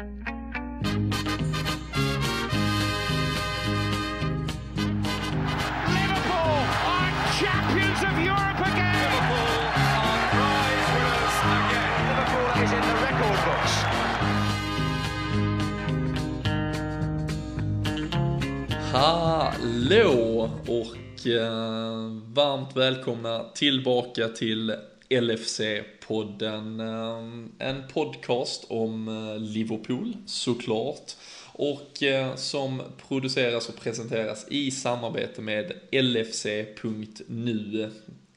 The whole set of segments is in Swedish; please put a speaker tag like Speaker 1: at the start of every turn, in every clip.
Speaker 1: Liverpool are champions of Europe again. Liverpool are prize winners again. Liverpool is in the record books.
Speaker 2: Hallå och eh, varmt välkomna tillbaka till LFC-podden. Eh, en podcast om eh, Liverpool såklart. Och eh, som produceras och presenteras i samarbete med LFC.nu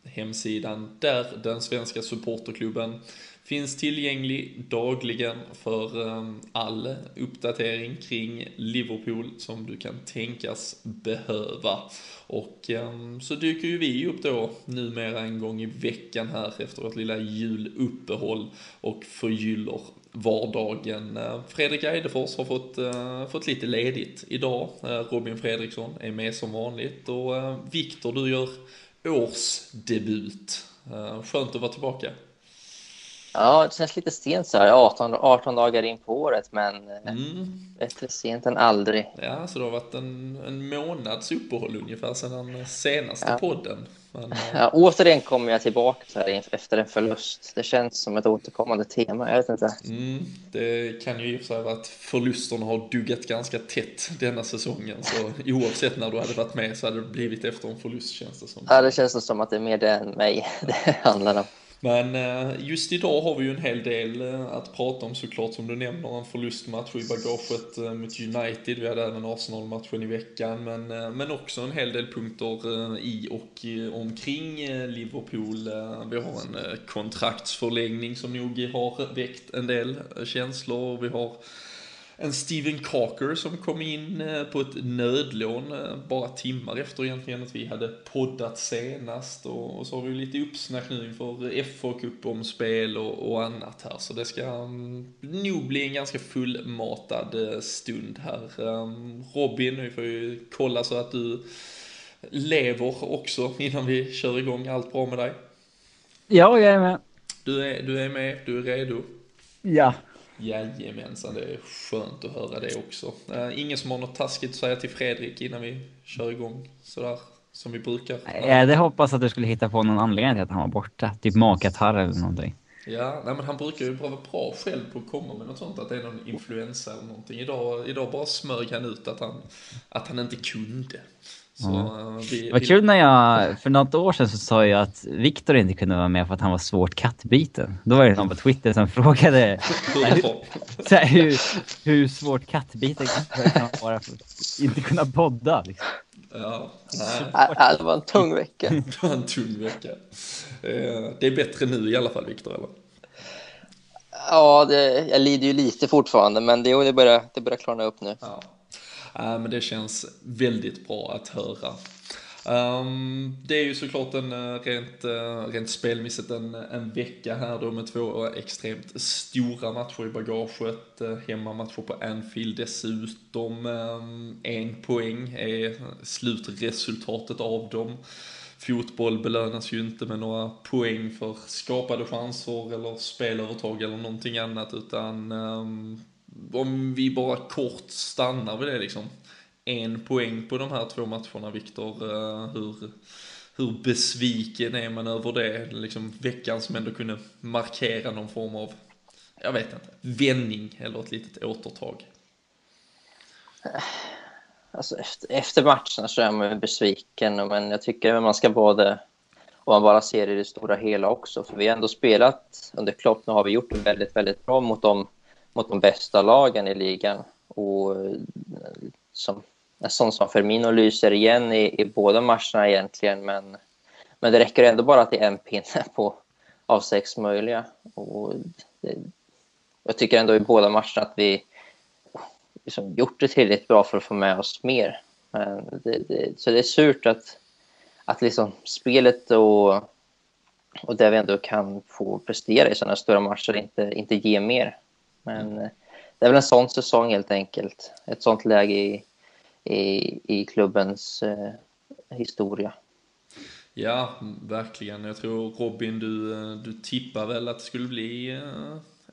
Speaker 2: hemsidan där den svenska supporterklubben finns tillgänglig dagligen för ehm, all uppdatering kring Liverpool som du kan tänkas behöva. Och ehm, så dyker ju vi upp då numera en gång i veckan här efter vårt lilla juluppehåll och förgyller vardagen. Ehm, Fredrik Eidefors har fått, eh, fått lite ledigt idag. Robin Fredriksson är med som vanligt och Viktor, du gör årsdebut. Skönt att vara tillbaka.
Speaker 3: Ja, det känns lite sent så här, 18, 18 dagar in på året, men mm. bättre sent än aldrig.
Speaker 2: Ja, så det har varit en, en månads uppehåll ungefär sedan den senaste ja. podden.
Speaker 3: Men, ja, återigen kommer jag tillbaka så här efter en förlust. Det känns som ett återkommande tema, jag vet inte.
Speaker 2: Mm, det kan ju i och för sig vara att förlusterna har duggat ganska tätt denna säsongen. Så oavsett när du hade varit med så hade det blivit efter en förlust känns det som.
Speaker 3: Ja, det känns som att det är mer det än mig det handlar om.
Speaker 2: Men eh, just idag har vi ju en hel del eh, att prata om såklart som du nämner. En förlustmatch i bagaget eh, mot United. Vi hade även Arsenal-matchen i veckan. Men, men också en hel del punkter i och omkring Liverpool. Vi har en kontraktsförlängning som nog har väckt en del känslor. Vi har en Steven Carker som kom in eh, på ett nödlån eh, bara timmar efter egentligen att vi hade poddat senast och, och så har vi lite uppsnack nu inför fa spel och, och annat här så det ska um, nog bli en ganska fullmatad eh, stund här. Um, Robin, vi får ju kolla så att du lever också innan vi kör igång. Allt bra med dig?
Speaker 4: Ja, jag är med.
Speaker 2: Du är, du är med, du är redo?
Speaker 4: Ja,
Speaker 2: Jajamensan, det är skönt att höra det också. Uh, ingen som har något taskigt att säga till Fredrik innan vi kör igång sådär som vi brukar?
Speaker 4: Jag hade hoppats att du skulle hitta på någon anledning till att han var borta. Typ magkatarr eller någonting.
Speaker 2: Ja, nej, men han brukar ju vara bra själv på att komma med något sånt, att det är någon influensa eller någonting. Idag, idag bara smög han ut att han, att han inte kunde. Så,
Speaker 4: mm. vi, Vad kul när jag, för något år sedan så sa jag att Viktor inte kunde vara med för att han var svårt kattbiten. Då var det någon på Twitter som frågade så här, hur, hur svårt kattbiten kan vara för att inte kunna podda. Liksom.
Speaker 2: Ja,
Speaker 3: nej. det var en tung vecka.
Speaker 2: det var en tung vecka. Eh, det är bättre nu i alla fall, Viktor, eller?
Speaker 3: Ja, det, jag lider ju lite fortfarande, men det, det, börjar, det börjar klarna upp nu.
Speaker 2: Ja. Men det känns väldigt bra att höra. Um, det är ju såklart en eh, rent, eh, rent spelmässigt en, en vecka här då med två extremt stora matcher i bagaget. Eh, Hemmamatcher på Anfield dessutom. Um, en poäng är slutresultatet av dem. Fotboll belönas ju inte med några poäng för skapade chanser eller spelövertag eller någonting annat utan um, om vi bara kort stannar vid det liksom. En poäng på de här två matcherna, Viktor. Eh, hur, hur besviken är man över det? Liksom veckan som ändå kunde markera någon form av, jag vet inte, vändning eller ett litet återtag.
Speaker 3: Alltså efter, efter matchen så är man besviken, men jag tycker att man ska både, om man bara ser det i det stora hela också, för vi har ändå spelat under Klopp, nu har vi gjort det väldigt, väldigt bra mot dem mot de bästa lagen i ligan. Och eh, som, en sån som Firmino lyser igen i, i båda matcherna egentligen, men, men det räcker ändå bara till en pinne på, av sex möjliga. Och det, jag tycker ändå i båda matcherna att vi liksom gjort det tillräckligt bra för att få med oss mer. Men det, det, så det är surt att, att liksom spelet och, och det vi ändå kan få prestera i sådana stora matcher inte, inte ger mer. Men eh, det är väl en sån säsong helt enkelt. Ett sånt läge i, i, i klubbens eh, historia.
Speaker 2: Ja, verkligen. Jag tror Robin, du, du tippar väl att det skulle bli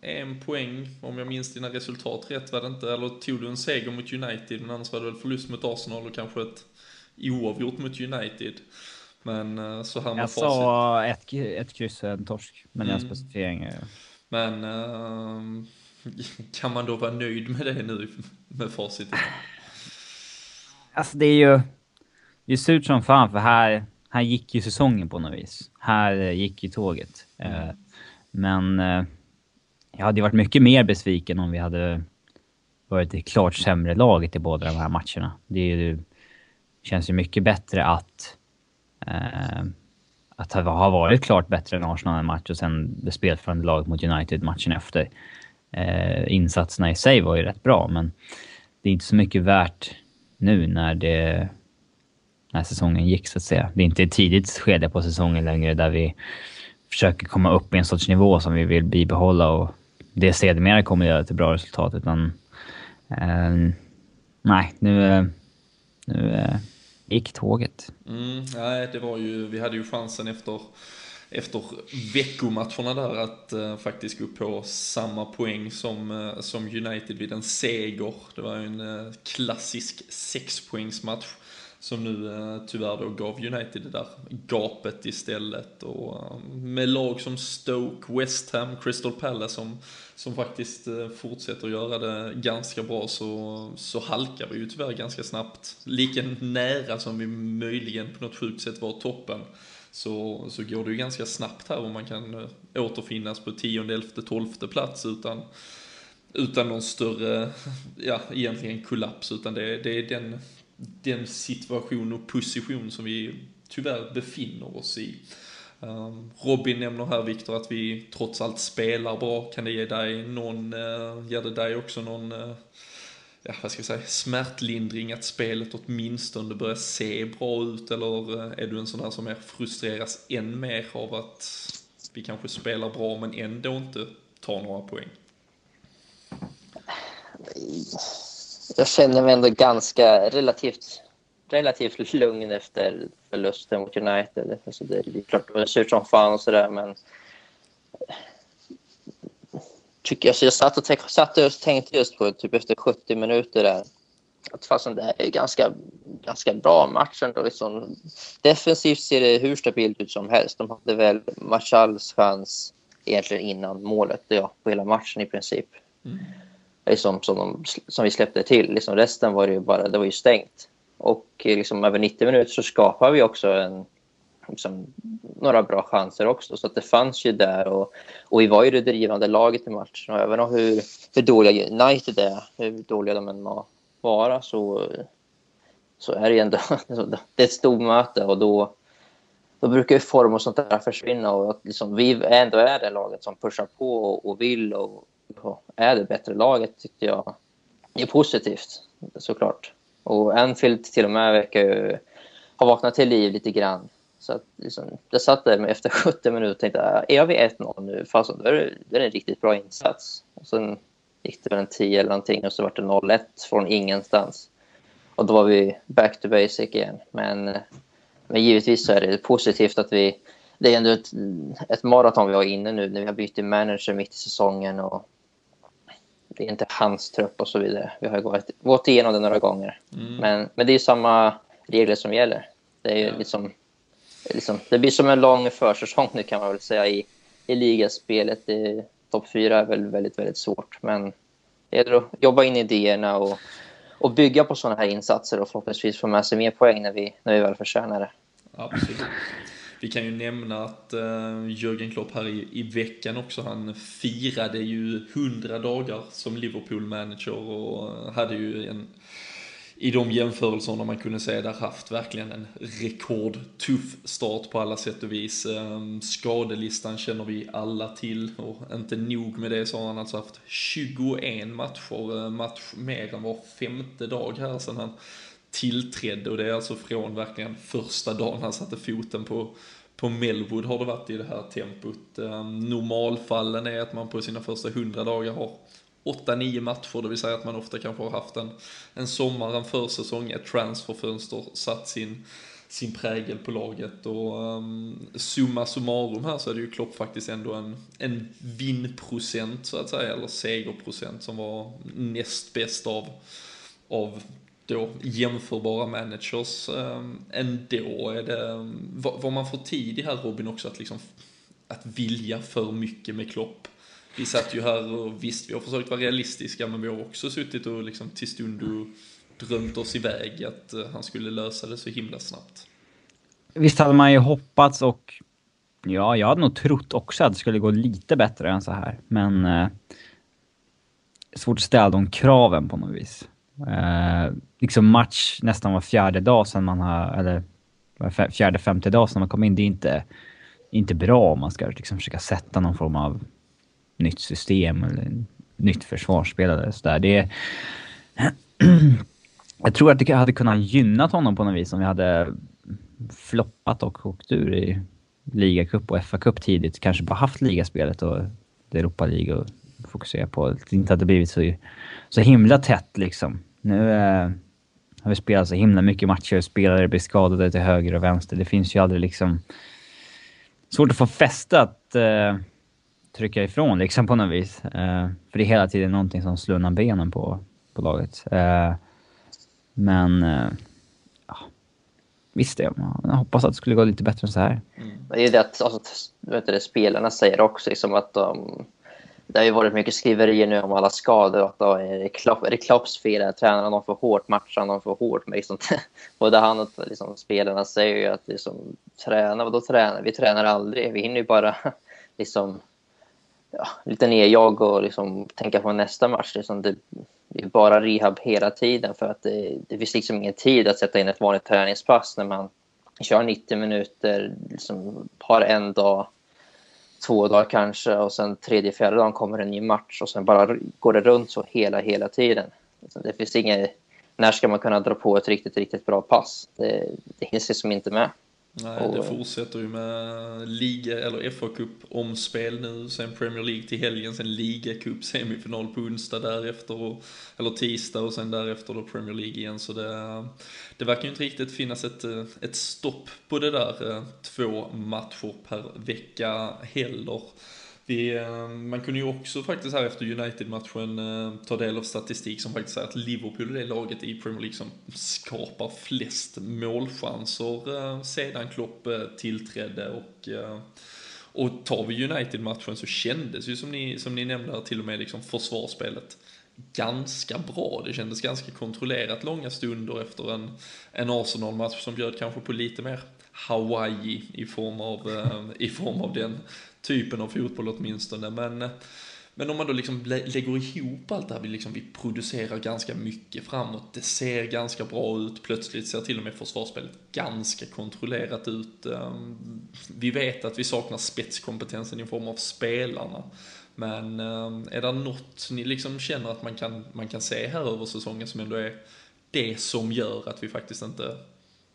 Speaker 2: en poäng, om jag minns dina resultat rätt var det inte, eller tog du en seger mot United, men annars var det väl förlust mot Arsenal och kanske ett oavgjort mot United. Men eh, så här med
Speaker 4: Jag sa ett, ett kryss och en torsk, men mm. jag specificering.
Speaker 2: Men uh, kan man då vara nöjd med det nu med facit?
Speaker 4: Alltså det är ju... Det är surt som fan för här, här gick ju säsongen på något vis. Här gick ju tåget. Mm. Uh, men uh, jag hade ju varit mycket mer besviken om vi hade varit det klart sämre laget i båda de här matcherna. Det ju, känns ju mycket bättre att eh, att ha varit klart bättre än Arsenal en match och sen det spelförande laget mot United matchen efter. Eh, insatserna i sig var ju rätt bra, men det är inte så mycket värt nu när det när säsongen gick så att säga. Det är inte ett tidigt skede på säsongen längre där vi försöker komma upp i en sorts nivå som vi vill bibehålla och det sedermera kommer göra till bra resultat utan eh, nej, nu, eh, nu eh, gick tåget.
Speaker 2: Mm, nej, det var ju, vi hade ju chansen efter, efter veckomatcherna där att uh, faktiskt gå på samma poäng som, uh, som United vid en seger. Det var ju en uh, klassisk sexpoängsmatch som nu eh, tyvärr då gav United det där gapet istället. Och med lag som Stoke, West Ham, Crystal Palace som, som faktiskt fortsätter fortsätter göra det ganska bra så, så halkar vi ju tyvärr ganska snabbt. Lika nära som vi möjligen på något sjukt sätt var toppen så, så går det ju ganska snabbt här om man kan eh, återfinnas på tionde, elfte, tolfte plats utan utan någon större, ja egentligen kollaps, utan det, det är den, den situation och position som vi tyvärr befinner oss i. Ehm, Robin nämner här Viktor att vi trots allt spelar bra. Kan det ge dig någon, eh, ger det dig också någon, eh, ja vad ska jag säga, smärtlindring att spelet åtminstone börjar se bra ut? Eller eh, är du en sån här som är frustreras än mer av att vi kanske spelar bra men ändå inte tar några poäng?
Speaker 3: jag känner mig ändå ganska relativt, relativt lugn efter förlusten mot United. Alltså det är klart det var surt som fan och sådär, men tycker jag, så jag satt och, satt och tänkte just på typ efter 70 minuter där att fasen, det här är ganska, ganska bra match ändå. Liksom. Defensivt ser det hur stabilt ut som helst. De hade väl Marschalls chans egentligen innan målet, ja, på hela matchen i princip. Mm liksom, som, de, som vi släppte till. Liksom, resten var ju bara det var ju stängt. Och liksom, över 90 minuter så skapade vi också en, liksom, några bra chanser också. Så att det fanns ju där. Och, och vi var ju det drivande laget i matchen. Och även om hur, hur dåliga United är, hur dåliga de än må vara, så, så är det ju ändå det är ett stormöte. Och då, då brukar ju form och sånt där försvinna. Och att liksom, vi ändå är det laget som pushar på och, och vill och är det bättre laget tyckte jag är positivt såklart. Och Anfield till och med verkar ju ha vaknat till liv lite grann. Så att liksom, jag satt där efter 70 minuter och tänkte, är vi 1-0 nu? Fast då är det, det är en riktigt bra insats. Och sen gick det väl en 10 eller någonting och så var det 0-1 från ingenstans. Och då var vi back to basic igen. Men, men givetvis så är det positivt att vi... Det är ändå ett, ett maraton vi har inne nu när vi har bytt manager mitt i säsongen och det är inte hans trupp och så vidare. Vi har gått, gått igenom det några gånger. Mm. Men, men det är samma regler som gäller. Det, är ja. liksom, liksom, det blir som en lång försäsong nu kan man väl säga i, i ligaspelet. Topp fyra är väl väldigt, väldigt svårt. Men det gäller att jobba in idéerna och, och bygga på sådana här insatser och förhoppningsvis få med sig mer poäng när vi, när vi väl förtjänar det.
Speaker 2: Absolut. Vi kan ju nämna att uh, Jürgen Klopp här i, i veckan också, han firade ju 100 dagar som Liverpool-manager och hade ju en i de jämförelserna man kunde se där haft verkligen en rekordtuff start på alla sätt och vis. Ehm, skadelistan känner vi alla till och inte nog med det så har han alltså haft 21 matcher, eh, match mer än var femte dag här sedan han tillträdde och det är alltså från verkligen första dagen han satte foten på, på Melwood har det varit i det här tempot. Ehm, normalfallen är att man på sina första hundra dagar har 8-9 matcher, det vill säga att man ofta kanske har haft en, en sommar, en försäsong, ett transferfönster, satt sin, sin prägel på laget. Och um, summa summarum här så är det ju Klopp faktiskt ändå en, en vinnprocent så att säga, eller segerprocent som var näst bäst av, av då jämförbara managers. Um, ändå är det, ehm, vad, vad man får tid i här Robin också att liksom, att vilja för mycket med Klopp. Vi satt ju här och visst, vi har försökt vara realistiska, men vi har också suttit och liksom till stund drömt oss iväg att eh, han skulle lösa det så himla snabbt.
Speaker 4: Visst hade man ju hoppats och ja, jag hade nog trott också att det skulle gå lite bättre än så här, men eh, svårt att ställa de kraven på något vis. Eh, liksom match nästan var fjärde dag sedan man har, eller fjärde, femte dag sedan man kom in, det är inte, inte bra om man ska liksom försöka sätta någon form av nytt system eller nytt försvarsspel eller sådär. Det jag tror att det hade kunnat gynnat honom på något vis om vi hade floppat och åkt ur i ligacup och FA-cup tidigt. Kanske bara haft ligaspelet och Europa League och fokusera på. Att det inte hade blivit så, så himla tätt liksom. Nu eh, har vi spelat så himla mycket matcher, spelare blir skadade till höger och vänster. Det finns ju aldrig liksom... Svårt att få fäste att eh, trycka ifrån liksom på något vis. Eh, för det är hela tiden någonting som slår undan benen på, på laget. Eh, men... Eh, ja, visst, jag, jag hoppas att det skulle gå lite bättre än så här.
Speaker 3: Mm. Det är det att alltså, vet du, spelarna säger också liksom att de... Det har ju varit mycket skriverier nu om alla skador. Att då är, det Klopp, är det Klopps fel? Är tränarna de för hårt? Matchar de för hårt? Men liksom, både han och liksom, spelarna säger ju att liksom, träna, vadå träna? Vi tränar aldrig. Vi hinner ju bara liksom, ja, lite nerjag och liksom, tänka på nästa match. Liksom, det, det är bara rehab hela tiden för att det, det finns liksom ingen tid att sätta in ett vanligt träningspass när man kör 90 minuter, liksom har en dag, två dagar kanske och sen tredje, fjärde dagen kommer en ny match och sen bara går det runt så hela, hela tiden. Liksom, det finns inget, när ska man kunna dra på ett riktigt, riktigt bra pass? Det, det hinns liksom inte med.
Speaker 2: Nej, och, det fortsätter ju med liga eller fa Cup omspel nu, sen Premier League till helgen, sen ligacup semifinal på onsdag därefter, och, eller tisdag och sen därefter då Premier League igen. Så det, det verkar ju inte riktigt finnas ett, ett stopp på det där, eh, två matcher per vecka heller. Det, eh, man kunde ju också faktiskt här efter United-matchen eh, ta del av statistik som faktiskt säger att Liverpool är det laget i Premier League som skapar flest målchanser eh, sedan Klopp tillträdde och och tar vi United-matchen så kändes ju som ni, som ni nämnde till och med liksom försvarsspelet ganska bra. Det kändes ganska kontrollerat långa stunder efter en, en Arsenal-match som bjöd kanske på lite mer Hawaii i form av, i form av den typen av fotboll åtminstone. Men, eh, men om man då liksom lägger ihop allt det här, vi, liksom, vi producerar ganska mycket framåt, det ser ganska bra ut, plötsligt ser till och med försvarsspelet ganska kontrollerat ut. Ehm, vi vet att vi saknar spetskompetensen i form av spelarna. Men ehm, är det något ni liksom känner att man kan, man kan se här över säsongen som ändå är det som gör att vi faktiskt inte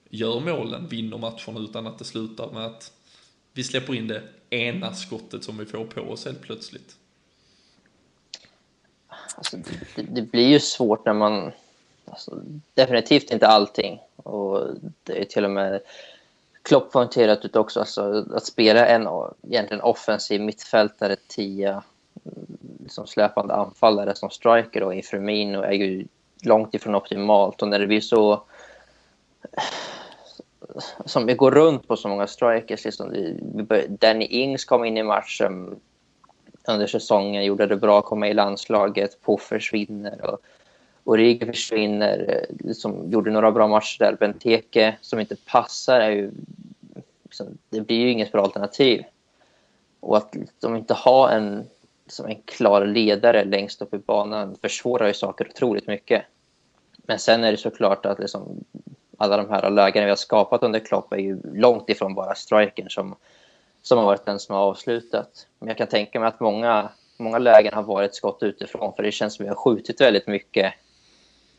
Speaker 2: gör målen, vinner matcherna, utan att det slutar med att vi släpper in det ena skottet som vi får på oss helt plötsligt.
Speaker 3: Alltså, det, det, blir ju svårt när man... Alltså, definitivt inte allting. Och det är till och med Klopp poängterat ut också. Alltså, att spela en egentligen offensiv mittfältare, tia mm, som släpande anfallare som striker och i Firmino är ju långt ifrån optimalt. Och när det blir så som vi går runt på så många strikers. Liksom, Danny Ings kom in i matchen under säsongen, gjorde det bra, kom med i landslaget. på försvinner och Origi försvinner. Liksom, gjorde några bra matcher där. Benteke, som inte passar, är ju, liksom, det blir ju inget bra alternativ. Och att de inte har en, liksom, en klar ledare längst upp i banan försvårar ju saker otroligt mycket. Men sen är det såklart att liksom, alla de här lägena vi har skapat under Klopp är ju långt ifrån bara strikern som, som har varit den som har avslutat. Men jag kan tänka mig att många, många lägen har varit skott utifrån för det känns som att vi har skjutit väldigt mycket.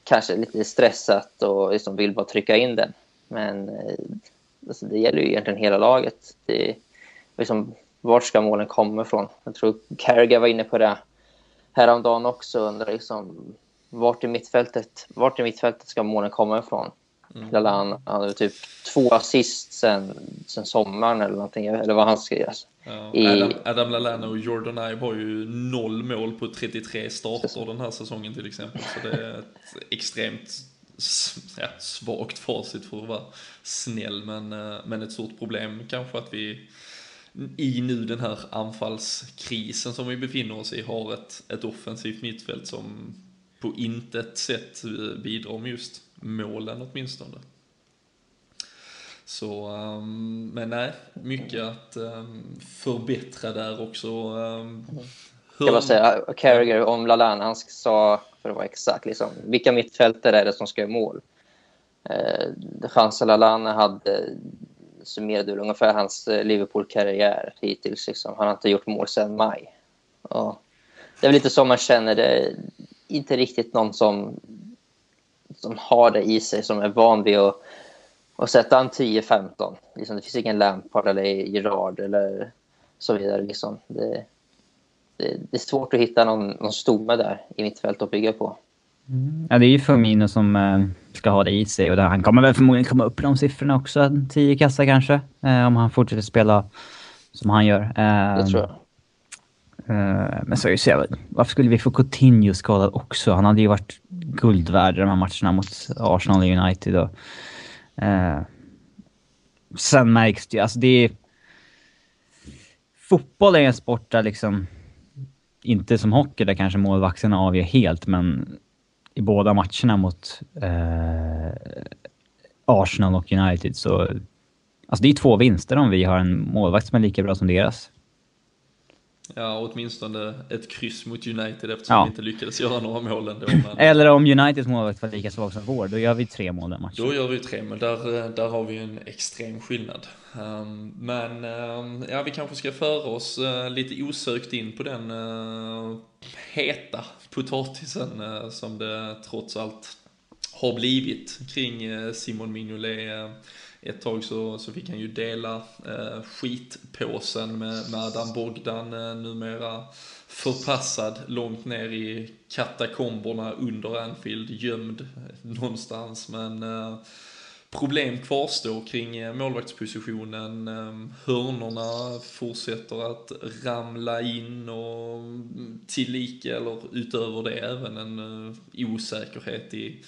Speaker 3: Kanske lite stressat och liksom vill bara trycka in den. Men eh, alltså det gäller ju egentligen hela laget. Det, liksom, vart ska målen komma ifrån? Jag tror Carragher var inne på det häromdagen också. Undrar liksom, vart i mittfältet, vart i mittfältet ska målen komma ifrån? Mm. Lalan hade typ två assist sen, sen sommaren eller någonting, eller vad han skrev.
Speaker 2: Ja, I... Adam, Adam Lallana och Jordan Ive har ju noll mål på 33 starter den här säsongen till exempel. Så det är ett extremt ja, svagt facit för att vara snäll, men, eh, men ett stort problem kanske att vi i nu den här anfallskrisen som vi befinner oss i har ett, ett offensivt mittfält som på intet sätt bidrar med just målen åtminstone. Så, um, men nej, mycket att um, förbättra där också. Um,
Speaker 3: hur... Jag bara säga, Carragher om Lallana, han sa, för att vara exakt, liksom, vilka mittfältare är det som ska göra mål? Eh, chansen Lallana hade summerade väl ungefär hans eh, Liverpool-karriär hittills. Liksom. Han har inte gjort mål sedan maj. Och det är väl lite så man känner det. Inte riktigt någon som, som har det i sig, som är van vid att, att sätta en 10-15. Liksom, det finns ingen Lampard eller Gerard eller så vidare. Liksom. Det, det, det, är svårt att hitta någon, någon stomme där i mittfält att bygga på.
Speaker 4: Mm. Ja, det är ju Firmino som äh, ska ha det i sig och han kommer väl förmodligen komma upp i de siffrorna också. 10 kassa kanske, äh, om han fortsätter spela som han gör.
Speaker 3: Äh, det tror jag.
Speaker 4: men så är det så jävla, Varför skulle vi få Coutinho skadad också? Han hade ju varit guld värd de här matcherna mot Arsenal och United. Och, eh, sen märks det ju, alltså det är... Fotboll är en sport där liksom inte som hockey där kanske målvakterna avgör helt, men i båda matcherna mot eh, Arsenal och United så... Alltså det är två vinster om vi har en målvakt som är lika bra som deras.
Speaker 2: Ja, åtminstone ett kryss mot United eftersom ja. vi inte lyckades göra några mål ändå. Men...
Speaker 4: Eller om Uniteds målvakt var lika svag som vår, då gör vi tre mål den matchen.
Speaker 2: Då gör vi tre, men där, där har vi en extrem skillnad. Um, men um, ja, vi kanske ska föra oss uh, lite osökt in på den uh, heta potatisen som det trots allt har blivit kring Simon Mignolet ett tag så, så fick han ju dela eh, skitpåsen med, med Adam Bogdan, eh, numera förpassad långt ner i katakomberna under Anfield, gömd någonstans. Men eh, problem kvarstår kring eh, målvaktspositionen. Eh, hörnorna fortsätter att ramla in och mm, tillika, eller utöver det, även en eh, osäkerhet i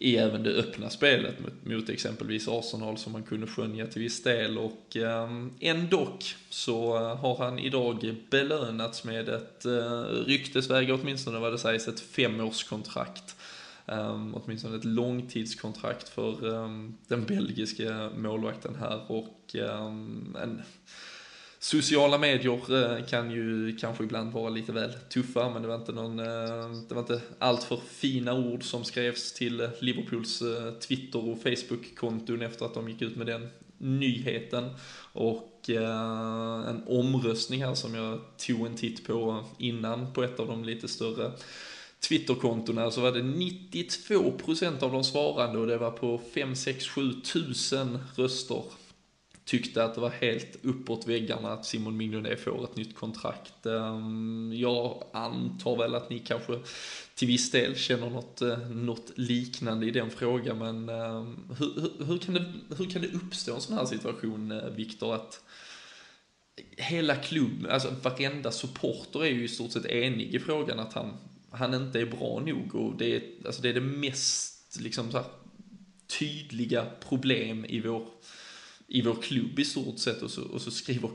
Speaker 2: i även det öppna spelet mot, mot exempelvis Arsenal som man kunde skönja till viss del och ehm, eh, ändå så har han idag belönats med ett eh, ryktesväg åtminstone vad det sägs ett femårskontrakt. Um, åtminstone ett långtidskontrakt för um, den belgiska målvakten här och um, en Sociala medier eh, kan ju kanske ibland vara lite väl tuffa, men det var inte någon, eh, det var inte allt för fina ord som skrevs till Liverpools eh, Twitter och Facebook-konton efter att de gick ut med den nyheten. Och en omröstning här som jag tog en titt på innan på ett av de lite större Twitterkontona så var det 92% av de svarande och det var på 5, 6, 7 tusen röster tyckte att det var helt uppåt väggarna att Simon Mignonet får ett nytt kontrakt. Ehm, jag antar väl att ni kanske till viss del känner något, eh, något liknande i den frågan, men ehm, hur, hur, hur, kan det, hur kan det uppstå en sån här situation, eh, Viktor, att hela klubben, alltså varenda supporter är ju i stort sett enig i frågan att han, han inte är bra nog och det är, alltså det, är det mest liksom så här, tydliga problem i vår i vår klubb i stort sett och så, och så skriver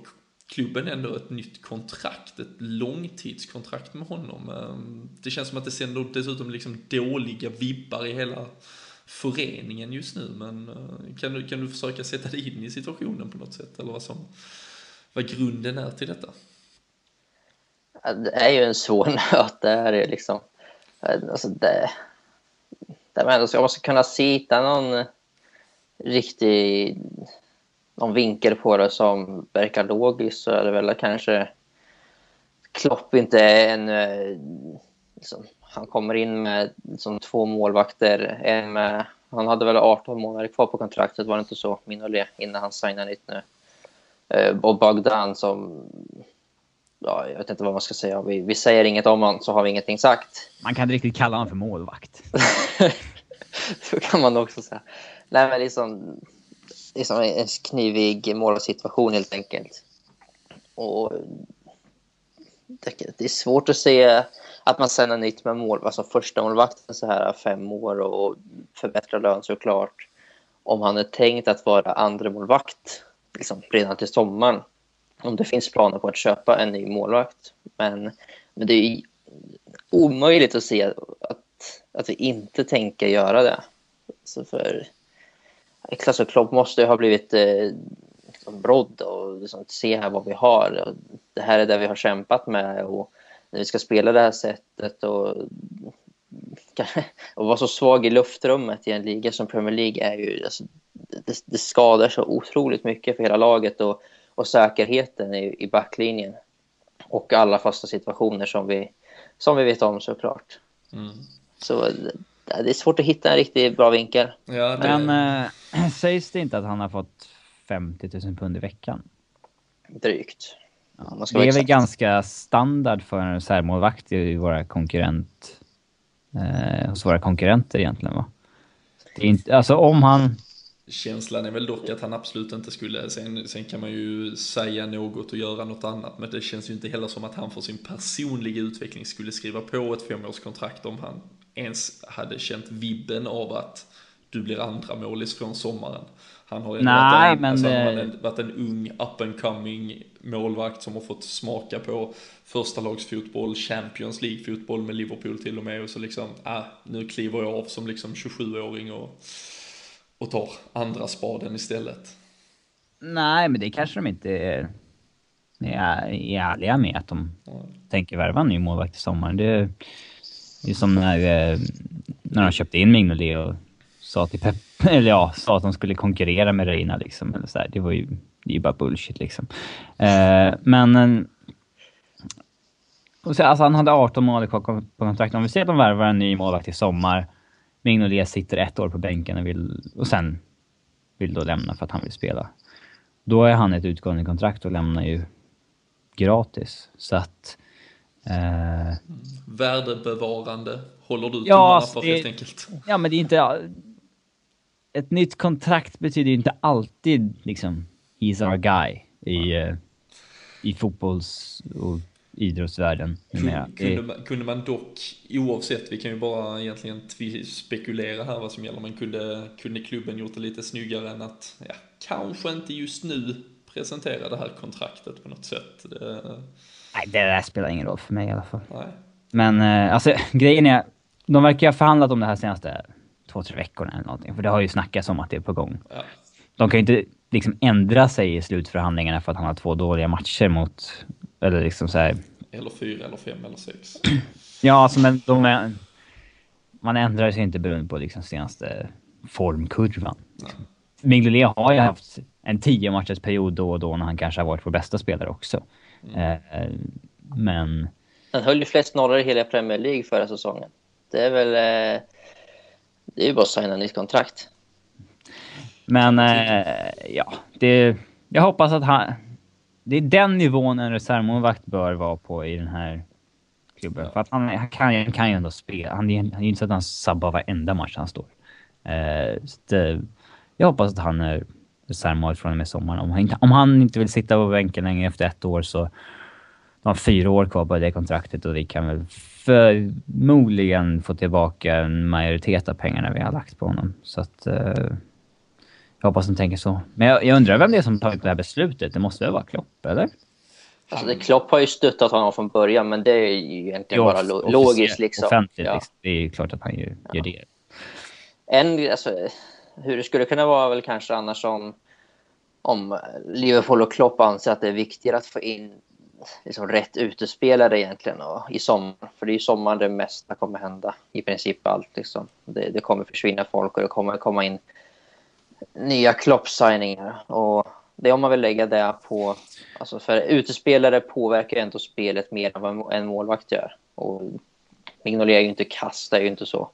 Speaker 2: klubben ändå ett nytt kontrakt, ett långtidskontrakt med honom. Ehm, det känns som att det sänder dessutom liksom dåliga vibbar i hela föreningen just nu, men eh, kan du, kan du försöka sätta dig in i situationen på något sätt, eller vad som, vad grunden är till detta?
Speaker 3: det är ju en svår nöt, det är det liksom. Alltså det, det man måste kunna sitta någon riktig någon vinkel på det som verkar logisk så är det väl kanske Klopp inte är en... Eh, liksom, han kommer in med liksom, två målvakter. En med, han hade väl 18 månader kvar på kontraktet, var det inte så? Minolet, innan han signade nytt nu. Eh, och Bogdan som... Ja, jag vet inte vad man ska säga. Vi, vi säger inget om honom så har vi ingenting sagt.
Speaker 4: Man kan inte riktigt kalla honom för målvakt.
Speaker 3: så kan man också säga. Nej, men liksom, liksom en knivig målsituation helt enkelt. Och det, det är svårt att se att man sänder nytt med mål, alltså första målvakten så här fem år och förbättra lön såklart. Om han är tänkt att vara andra målvakt liksom redan till sommaren. Om det finns planer på att köpa en ny målvakt. Men, men det är omöjligt att se att, att vi inte tänker göra det. Så för och Klopp måste ha blivit eh, liksom brodd och liksom se här vad vi har. Det här är det vi har kämpat med och när vi ska spela det här sättet och, och vara så svag i luftrummet i en liga som Premier League är ju, alltså, det, det, skadar så otroligt mycket för hela laget och, och säkerheten i, i backlinjen. Och alla fasta situationer som vi, som vi vet om såklart. Mm. Så det är svårt att hitta en riktigt bra vinkel.
Speaker 4: Ja, det... Men äh, sägs det inte att han har fått 50 000 pund i veckan?
Speaker 3: Drygt.
Speaker 4: Ja, det är väl ganska standard för en reservmålvakt i våra konkurrent... Eh, hos våra konkurrenter egentligen va? Det är inte, alltså om han...
Speaker 2: Känslan är väl dock att han absolut inte skulle, sen, sen kan man ju säga något och göra något annat, men det känns ju inte heller som att han för sin personliga utveckling skulle skriva på ett femårskontrakt om han ens hade känt vibben av att du blir andra målis från sommaren. Han har ju Nej, varit, en, alltså, det... han har varit en ung up and coming målvakt som har fått smaka på första lagsfotboll, Champions League-fotboll med Liverpool till och med och så liksom, ah, nu kliver jag av som liksom 27-åring och, och tar andra spaden istället.
Speaker 4: Nej, men det kanske de inte är, är, är ärliga med att de Nej. tänker värva en ny målvakt i sommar. Det, det är som när, eh, när de köpte in Mignolet och sa till Pep, eller ja, sa att de skulle konkurrera med Reina liksom. Eller så här. Det var ju, det är ju bara bullshit liksom. Eh, men... Eh, och så, alltså han hade 18 mål kvar på kontraktet. Om vi ser att de värvar en ny målvakt i sommar. Mignolet sitter ett år på bänken och, vill, och sen vill då lämna för att han vill spela. Då är han ett utgående kontrakt och lämnar ju gratis. Så att... Eh,
Speaker 2: Värdebevarande håller du ja, tummarna för helt enkelt.
Speaker 4: Ja, men det är inte ett nytt kontrakt betyder ju inte alltid liksom he's our guy i, uh, i fotbolls och idrottsvärlden.
Speaker 2: Kunde, kunde, man, kunde man dock, oavsett, vi kan ju bara egentligen spekulera här vad som gäller, men kunde, kunde klubben gjort det lite snyggare än att, ja, kanske inte just nu presentera det här kontraktet på något sätt. Det...
Speaker 4: Nej, det där spelar ingen roll för mig i alla fall. Nej. Men uh, alltså grejen är, de verkar ha förhandlat om det här senaste två, tre veckorna eller någonting. För det har ju snackats om att det är på gång. Ja. De kan ju inte liksom ändra sig i slutförhandlingarna för att han har två dåliga matcher mot... Eller liksom så här...
Speaker 2: Eller fyra, eller fem, eller sex.
Speaker 4: ja, alltså men de är... Man ändrar sig inte beroende på liksom senaste formkurvan. Mignolet har ju haft en tio matchers period då och då när han kanske har varit vår bästa spelare också. Mm. Eh, men...
Speaker 3: Han höll ju flest nollor i hela Premier League förra säsongen. Det är väl... Eh det är ju bara att signa nytt kontrakt.
Speaker 4: Men eh, ja, det, jag hoppas att han... Det är den nivån en reservmålvakt bör vara på i den här klubben. För att han, han kan, kan ju ändå spela. Han, det är inte så att han sabbar varenda match han står. Eh, det, jag hoppas att han är reservmål från och med sommaren. Om han, inte, om han inte vill sitta på bänken längre efter ett år så... De har fyra år kvar på det kontraktet och vi kan väl förmodligen få tillbaka en majoritet av pengarna vi har lagt på honom. Så att... Eh, jag hoppas de tänker så. Men jag, jag, undrar vem det är som tagit det här beslutet. Det måste väl vara Klopp, eller?
Speaker 3: Alltså det, Klopp har ju stöttat honom från början, men det är ju egentligen jo, bara lo logiskt. Liksom.
Speaker 4: Offentligt, ja. liksom. Det är ju klart att han gör, ja. det.
Speaker 3: En, alltså, hur det skulle kunna vara väl kanske annars om, om Liverpool och Klopp anser att det är viktigare att få in liksom rätt utespelare egentligen och, i sommar. För det är ju sommar det mesta kommer hända. I princip allt. Liksom. Det, det kommer försvinna folk och det kommer komma in nya kloppsigningar. Och det om man vill lägga det på... Alltså för utespelare påverkar ju ändå spelet mer än vad en målvakt gör. Och Mignolet är ju inte kast, det är ju inte så.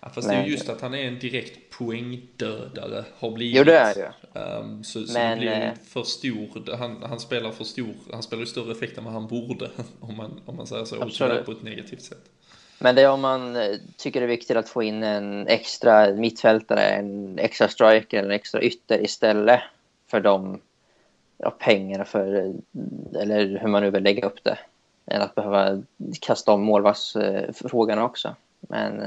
Speaker 2: Ja, fast men, det är ju just att han är en direkt poängdödare, har blivit.
Speaker 3: Jo, det är det
Speaker 2: um, Så, så men, det blir eh, för stor, han, han spelar för stor, han spelar ju större effekt än vad han borde, om man, om man säger så, absolut. på ett negativt sätt.
Speaker 3: Men det är om man eh, tycker det är viktigt att få in en extra mittfältare, en extra striker eller en extra ytter istället för de ja, pengarna för, eh, eller hur man nu vill lägga upp det, än att behöva kasta om målvaktsfrågan eh, också. Men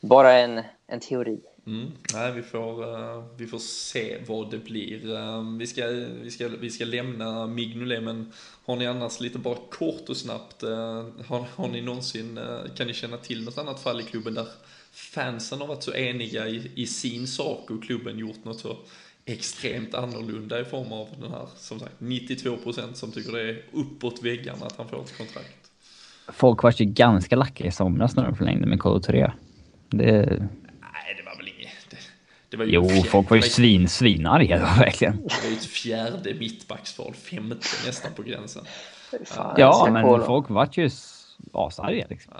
Speaker 3: bara en, en teori.
Speaker 2: Mm. Nej, vi får, uh, vi får se vad det blir. Uh, vi, ska, vi, ska, vi ska lämna Mignolet, men har ni annars lite bara kort och snabbt, uh, har, har ni någonsin, kan ni känna till något annat fall i klubben där fansen har varit så eniga i, i sin sak och klubben gjort något så extremt annorlunda i form av den här, som sagt, 92% som tycker det är uppåt väggarna att han får ett kontrakt.
Speaker 4: Folk var ju ganska lacka i somras när de förlängde med Kolo Det jo, fjärde, folk var ju svin, svinarga då, verkligen.
Speaker 2: Det var ju ett fjärde mittbacksval, femte nästan på gränsen.
Speaker 4: Fan, ja, men folk var ju asarga liksom.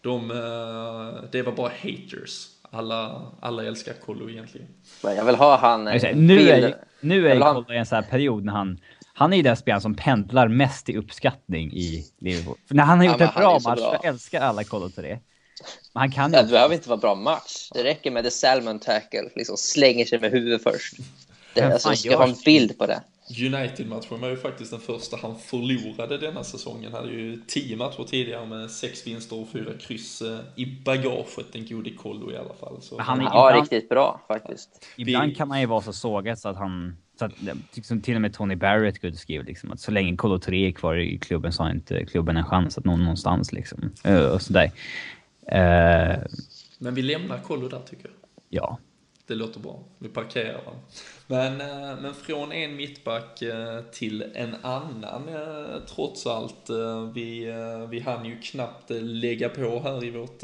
Speaker 2: De, eh, det var bara haters. Alla, alla älskar Kollo egentligen.
Speaker 3: Jag vill ha han...
Speaker 4: Säga, nu är, nu är Kollo i en sån här period när han... Han är ju den spelaren som pendlar mest i uppskattning i Liverpool. För när han har gjort ja, en bra match, så älskar alla Kollo till det.
Speaker 3: Han kan ju... Det behöver inte vara bra match. Det räcker med the salmon tackle. Liksom slänger sig med huvudet först. Det, alltså, ska ha en bild på det.
Speaker 2: United-matchen var ju faktiskt den första han förlorade denna säsongen. Han hade ju tio matcher tidigare med sex vinster och fyra kryss eh, i bagaget, den gode Kollo i alla fall.
Speaker 3: Så. Han är ja, ibland, riktigt bra faktiskt.
Speaker 4: Ibland kan han ju vara så sågad så att han så att, liksom, till och med Tony Barrett kunde skriva liksom, att så länge Kolo 3 är kvar i klubben så har inte klubben en chans att nå någonstans. Liksom. Och sådär.
Speaker 2: Uh, Men vi lämnar Kollo där tycker jag.
Speaker 4: Ja.
Speaker 2: Det låter bra. Vi parkerar den. Men, eh, men från en mittback eh, till en annan trots allt. Vi, vi hann ju knappt lägga på här i vårt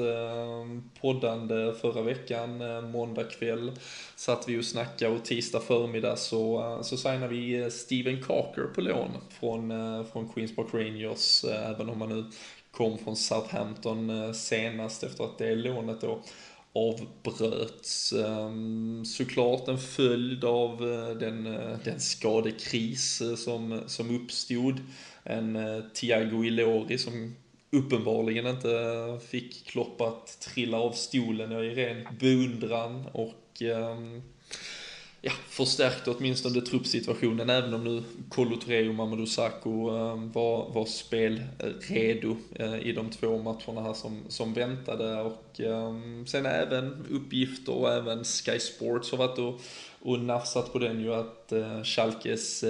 Speaker 2: poddande förra veckan. Måndag kväll satt vi och snackade och tisdag förmiddag så, så signade vi Steven Carker på lån från, från Queens Park Rangers. Även om man nu kom från Southampton eh, senast efter att det lånet då avbröts. Ehm, såklart en följd av eh, den, eh, den skadekris som, som uppstod. En Thiago Ilori som uppenbarligen inte fick Klopp att trilla av stolen. Jag är ren beundran och um, ja, förstärkte åtminstone truppsituationen även om nu Kolo och Mamadou Sakho eh, var, var spelredo eh, i de två matcherna här som, som väntade och eh, sen även uppgifter och även Sky Sports har varit och, och nafsat på den ju att Schalkes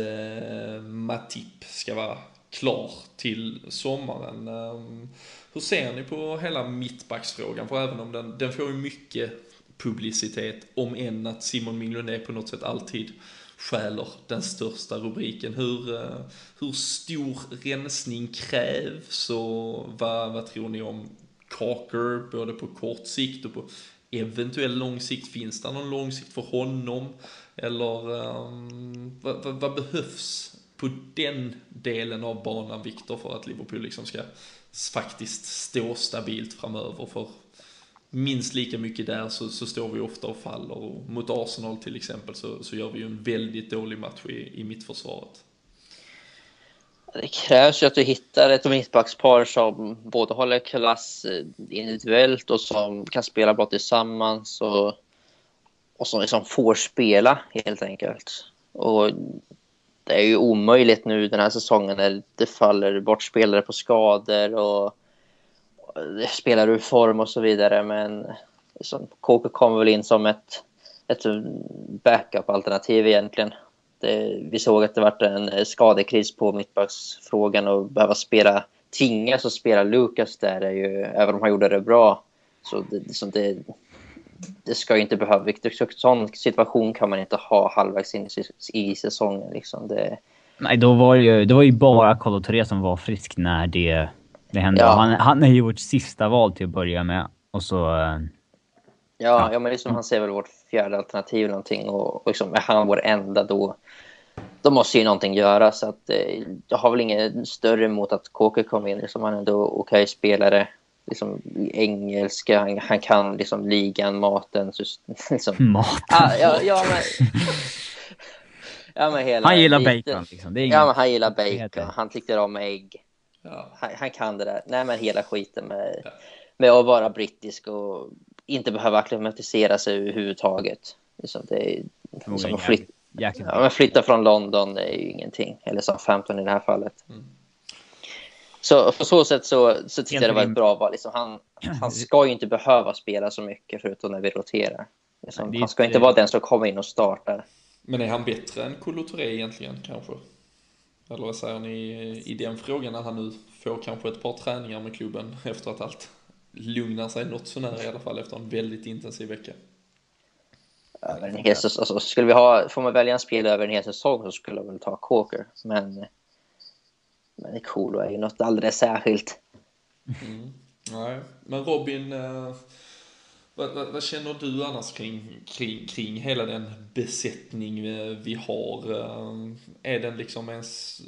Speaker 2: Matip ska vara klar till sommaren. Hur ser ni på hela mittbacksfrågan? För även om den, den får ju mycket publicitet, om än att Simon Mignonet på något sätt alltid stjäler den största rubriken. Hur, eh, hur stor rensning krävs och vad, vad tror ni om Kaker, både på kort sikt och på eventuell lång sikt? Finns det någon lång sikt för honom? Eller um, vad, vad, vad, behövs på den delen av banan, Viktor, för att Liverpool liksom ska faktiskt stå stabilt framöver? För minst lika mycket där så, så står vi ofta och faller. Och mot Arsenal till exempel så, så gör vi ju en väldigt dålig match i, i mittförsvaret.
Speaker 3: Det krävs ju att du hittar ett mittbackspar som både håller klass eh, individuellt och som kan spela bra tillsammans och, och som liksom får spela helt enkelt. Och det är ju omöjligt nu den här säsongen när det faller bort spelare på skador och spelar ur form och så vidare. Men liksom, Kåke kommer väl in som ett, ett backup-alternativ egentligen. Det, vi såg att det var en skadekris på mittbacksfrågan och behöva spela, tvingas att spela Lukas där, är ju, även om han gjorde det bra. Så det, liksom det, det ska ju inte behöva, en sån situation kan man inte ha halvvägs in i, i säsongen. Liksom. Det,
Speaker 4: Nej, då var det ju, det var ju bara Carlo Touré som var frisk när det det hände. Ja. Han, han är ju vårt sista val till att börja med. Och så...
Speaker 3: Eh, ja, ja. men liksom, han ser väl vårt fjärde alternativ någonting. Och, och liksom, är han vår enda då, då måste ju någonting göras. Så att, eh, jag har väl inget större emot att Kåke kommer in. Liksom, han är ändå okej okay spelare. Liksom, engelska, han, han kan liksom ligan, maten. Så, liksom.
Speaker 4: Maten? Ah,
Speaker 3: ja, ja, men, ja, men hela
Speaker 4: han gillar bacon. Liksom. Är
Speaker 3: ja, men han gillar bacon. Han tyckte om ägg. Ja. Han, han, kan det där. Nej, men hela skiten med... Ja. med att vara brittisk och inte behöva akklimatisera sig överhuvudtaget. Liksom det är, liksom att flyt, ja, flytta från London är ju ingenting, eller som 15 i det här fallet. Mm. Så på så sätt så, så tyckte jag det var ett bra val. Liksom han, han ska ju inte behöva spela så mycket förutom när vi roterar. Liksom, han ska inte vara den som kommer in och startar.
Speaker 2: Men är han bättre än Kolo egentligen kanske? Eller vad säger ni i den frågan när han nu får kanske ett par träningar med klubben efter att allt lugnar sig något sånär i alla fall efter en väldigt intensiv vecka?
Speaker 3: Över en hel säsong, alltså, skulle vi ha, får man välja en spelare över en hel säsong så skulle jag väl ta Coker. Men, men Kolo är ju något alldeles särskilt.
Speaker 2: Mm. Nej, men Robin, eh, vad, vad, vad, känner du annars kring, kring, kring hela den besättning eh, vi har? Eh, är den liksom ens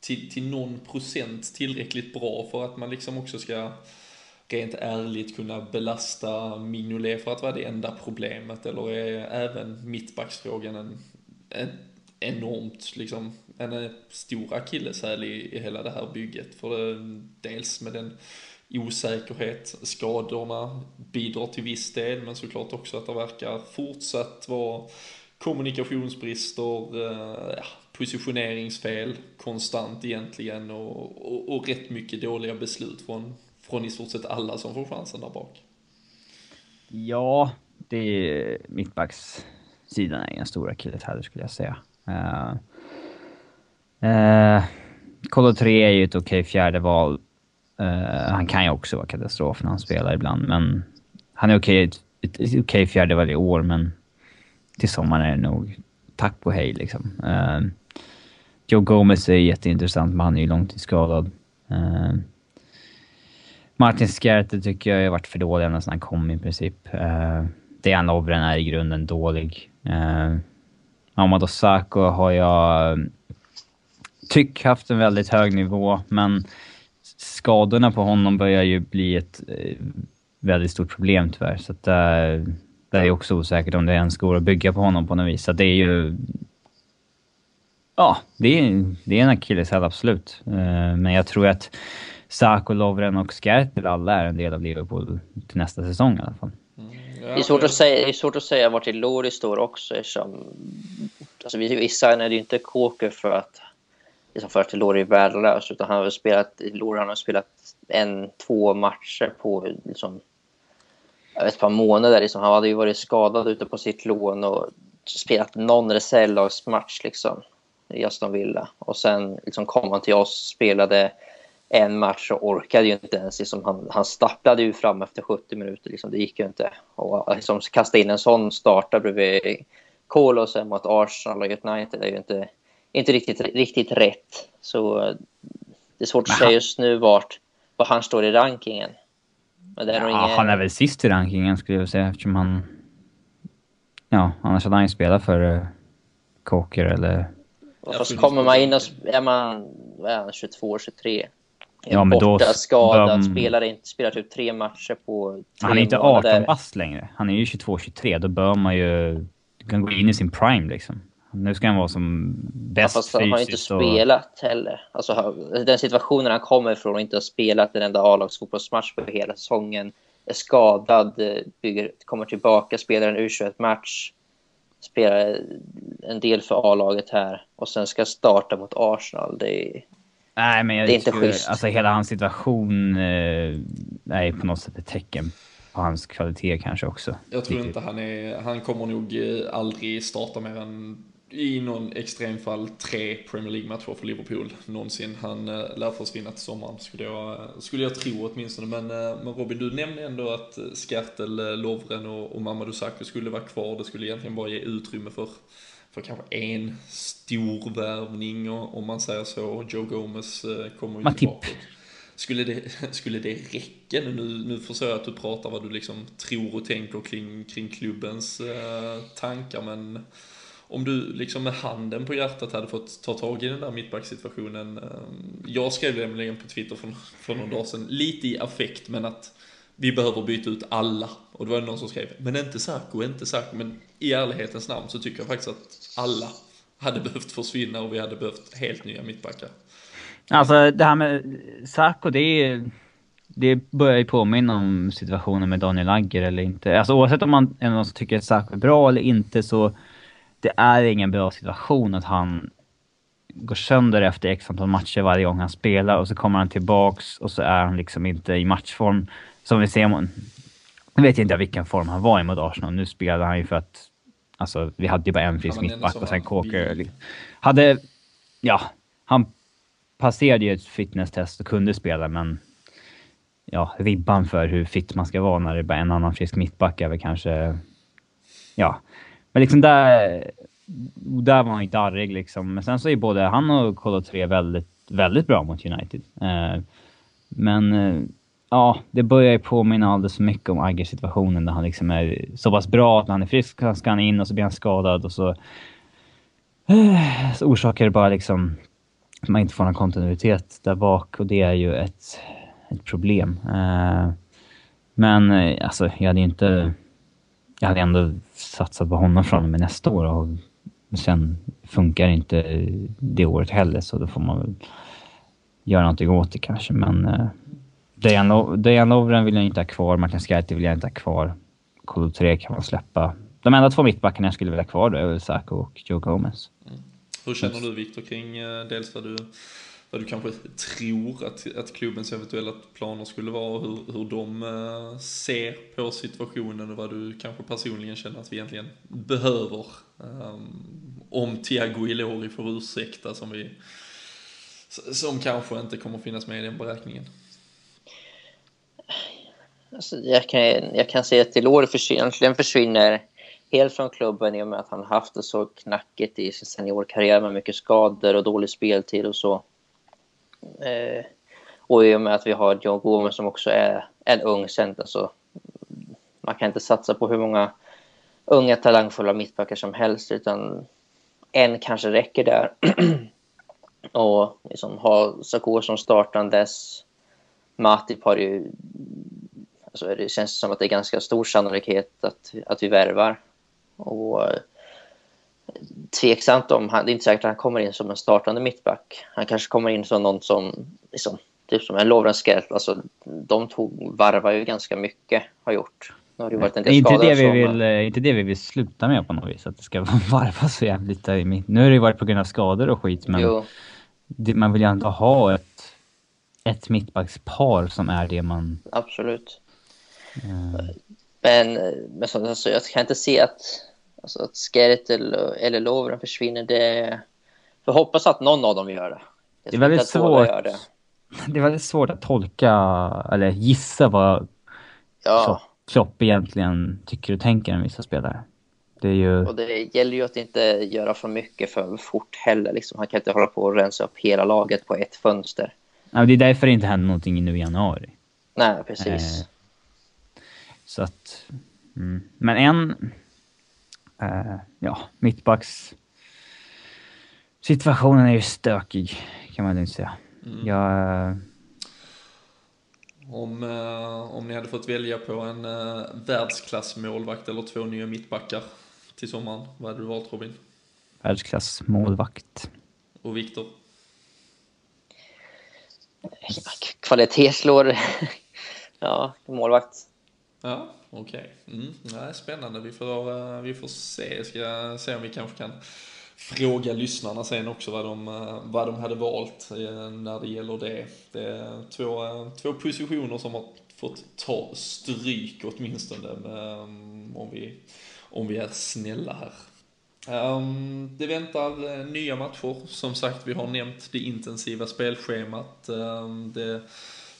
Speaker 2: till, till någon procent tillräckligt bra för att man liksom också ska rent ärligt kunna belasta Mignolet för att vara det enda problemet eller är även mittbacksfrågan en, en enormt liksom en eh, stor akilleshäl i, i hela det här bygget för det, dels med den osäkerhet, skadorna bidrar till viss del men såklart också att det verkar fortsatt vara kommunikationsbrister, eh, ja, positioneringsfel konstant egentligen och, och, och rätt mycket dåliga beslut från, från i stort sett alla som får chansen där bak.
Speaker 4: Ja, det är mittbackssidan är en stor akilleshäl skulle jag säga. Uh, uh, Kolo 3 är ju ett okej okay fjärde val. Uh, han kan ju också vara katastrof när han spelar ibland, men han är okej, okay, okej okay fjärde varje år, men till sommaren är det nog tack och hej liksom. Uh, Joe Gomez är jätteintressant, men han är ju långtidsskadad. Uh, Martin Skärte tycker jag har varit för dålig ända sedan han kom i princip. Uh, Dejan Lovren är i grunden dålig. Uh, Amadou Sako har jag tyck haft en väldigt hög nivå, men skadorna på honom börjar ju bli ett uh, väldigt stort problem tyvärr. Så att, uh, det är också osäkert om det ens går att bygga på honom på något vis. Så det är ju... Ja, det är, det är en akilleshäl absolut. Uh, men jag tror att Sako, Lovren och Skertel alla är en del av Liverpool till nästa säsong i alla fall.
Speaker 3: Mm, ja, det, är svårt att säga, det är svårt att säga vart till Lori står också eftersom... Alltså vi, vi signade ju inte Kåker för att liksom för att Lori är värdelös utan han har spelat, Lori har spelat en, två matcher på liksom ett par månader. Liksom. Han hade ju varit skadad ute på sitt lån och spelat någon reservlagsmatch liksom, i Aston Villa. Och sen liksom, kom han till oss, spelade en match och orkade ju inte ens. Liksom, han, han stapplade ju fram efter 70 minuter. Liksom, det gick ju inte. Och liksom, kasta in en sån starta bredvid Kolosen mot Arsenal och United är ju inte, inte riktigt, riktigt rätt. Så det är svårt att säga just nu vart, var han står i rankingen.
Speaker 4: Men ja, ingen... Han är väl sist i rankingen skulle jag säga eftersom han... Ja, annars hade han ju spelat för uh, Coker eller...
Speaker 3: Fast kommer man in och är man, är 22, 23. Ja, men borta, då... skadad, um... spelar, inte, spelar typ tre matcher på tre
Speaker 4: Han är inte 18 bast längre. Han är ju 22, 23. Då bör man ju... Du kan gå in i sin prime liksom. Nu ska han vara som bäst ja, fast
Speaker 3: han har inte spelat och... heller. Alltså, den situationen han kommer ifrån och inte har spelat en enda A-lagsfotbollsmatch på hela säsongen. Är skadad, bygger, kommer tillbaka, spelar en U21-match. Spelar en del för A-laget här och sen ska starta mot Arsenal. Det är,
Speaker 4: Nej, men jag det är inte schysst. Alltså hela hans situation eh, är på något sätt ett tecken på hans kvalitet kanske också.
Speaker 2: Jag tror inte han är, han kommer nog aldrig starta mer än i någon extremfall tre Premier League-matcher för Liverpool någonsin. Han äh, lär försvinna till sommaren, skulle jag, skulle jag tro åtminstone. Men, äh, men Robin, du nämnde ändå att Skertel, äh, Lovren och, och Mamadou Sakho skulle vara kvar. Det skulle egentligen bara ge utrymme för, för kanske en stor värvning, om man säger så. Joe Gomez äh, kommer ju
Speaker 4: Matip. tillbaka.
Speaker 2: Skulle det, skulle det räcka? Nu, nu förstår jag att du pratar vad du liksom tror och tänker kring, kring klubbens tankar, men om du liksom med handen på hjärtat hade fått ta tag i den där mittbacksituationen. Ehm, jag skrev nämligen på Twitter för, för någon dag sedan, lite i affekt, men att vi behöver byta ut alla. Och då var det någon som skrev, men inte Sarko, inte Sarko. Men i ärlighetens namn så tycker jag faktiskt att alla hade behövt försvinna och vi hade behövt helt nya mittbackar.
Speaker 4: Alltså det här med Sarko, det är det börjar ju påminna om situationen med Daniel Agger eller inte. Alltså oavsett om man är någon som tycker att Saco är bra eller inte så det är ingen bra situation att han går sönder efter x antal matcher varje gång han spelar och så kommer han tillbaks och så är han liksom inte i matchform. Som vi ser, nu vet jag inte vilken form han var i mot Arsenal. Nu spelade han ju för att, alltså vi hade ju bara en frisk mittback och sen Kåker. Hade, ja, han passerade ju ett fitnesstest och kunde spela men ja, ribban för hur fit man ska vara när det är bara en annan frisk mittback är väl kanske, ja. Men liksom där, där var han ju darrig liksom. Men sen så är både han och Kolo 3 väldigt, väldigt bra mot United. Eh, men eh, ja, det börjar ju påminna alldeles för mycket om Agger-situationen där han liksom är så pass bra att när han är frisk så ska han in och så blir han skadad och så, eh, så orsakar det bara liksom att man inte får någon kontinuitet där bak och det är ju ett, ett problem. Eh, men eh, alltså, jag hade ju inte... Jag hade ändå satsat på honom från och med nästa år och sen funkar inte det året heller så då får man väl göra någonting åt det kanske men eh, Dejan Lovren vill jag inte ha kvar, Martin Skerti vill jag inte ha kvar. Kolo 3 kan man släppa. De enda två mittbackarna jag skulle vilja ha kvar då är Saco Sako och Joe Gomez. Mm.
Speaker 2: Hur känner du Viktor kring eh, dels vad du, vad du kanske tror att, att klubbens eventuella planer skulle vara och hur, hur de eh, ser på situationen och vad du kanske personligen känner att vi egentligen behöver. Ehm, om Thiago Ilori får ursäkta som vi som kanske inte kommer finnas med i den beräkningen.
Speaker 3: Alltså, jag, kan, jag kan säga att Ilori försvinner, försvinner helt från klubben i och med att han haft det så knackigt i sin seniorkarriär med mycket skador och dålig speltid och så. Eh, och i och med att vi har John Gomez som också är en ung center så man kan inte satsa på hur många unga talangfulla mittbackar som helst utan en kanske räcker där. och liksom ha Sakor som startandes. Matip har ju... Alltså det känns som att det är ganska stor sannolikhet att, att vi värvar. Och eh, tveksamt om han, det är inte säkert att han kommer in som en startande mittback. Han kanske kommer in som någon som, liksom, typ som en Lovren Skelp. Alltså, de tog, varvar ju ganska mycket, har gjort.
Speaker 4: Nu har det varit en del inte, det vi vill, inte det vi vill sluta med på något vis, att det ska varva så jävligt där i mitt. Nu har det ju varit på grund av skador och skit, men det, man vill ju ändå ha ett, ett mittbackspar som är det man...
Speaker 3: Absolut. Mm. Men, men så, alltså, jag kan inte se att, alltså, att Skerrit eller, eller Lovren försvinner. Det, jag hoppas att någon av dem gör det.
Speaker 4: Jag det är väldigt svårt. Det. det är väldigt svårt att tolka eller gissa vad ja. Klopp egentligen tycker och tänker om vissa spelare.
Speaker 3: Det, är ju... och det gäller ju att inte göra för mycket för fort heller. Liksom. Han kan inte hålla på och rensa upp hela laget på ett fönster.
Speaker 4: Ja, det är därför det inte händer någonting nu i januari.
Speaker 3: Nej, precis. Eh,
Speaker 4: så att... Mm. Men en... Uh, ja, mittbacks... Situationen är ju stökig, kan man inte säga. Mm. Jag... Uh...
Speaker 2: Om, uh, om ni hade fått välja på en uh, världsklassmålvakt eller två nya mittbackar till sommaren, vad hade du valt Robin?
Speaker 4: Världsklassmålvakt.
Speaker 2: Och Viktor?
Speaker 3: Kvalitet slår... ja, målvakt.
Speaker 2: Ja, okej. Okay. Mm, spännande. Vi får, eh, vi får se. Ska se om vi kanske kan fråga lyssnarna sen också vad de, eh, vad de hade valt eh, när det gäller det. Det är två, två positioner som har fått ta stryk åtminstone om, vi, om vi är snälla här. Um, det väntar nya matcher. Som sagt, vi har nämnt det intensiva spelschemat. Um, det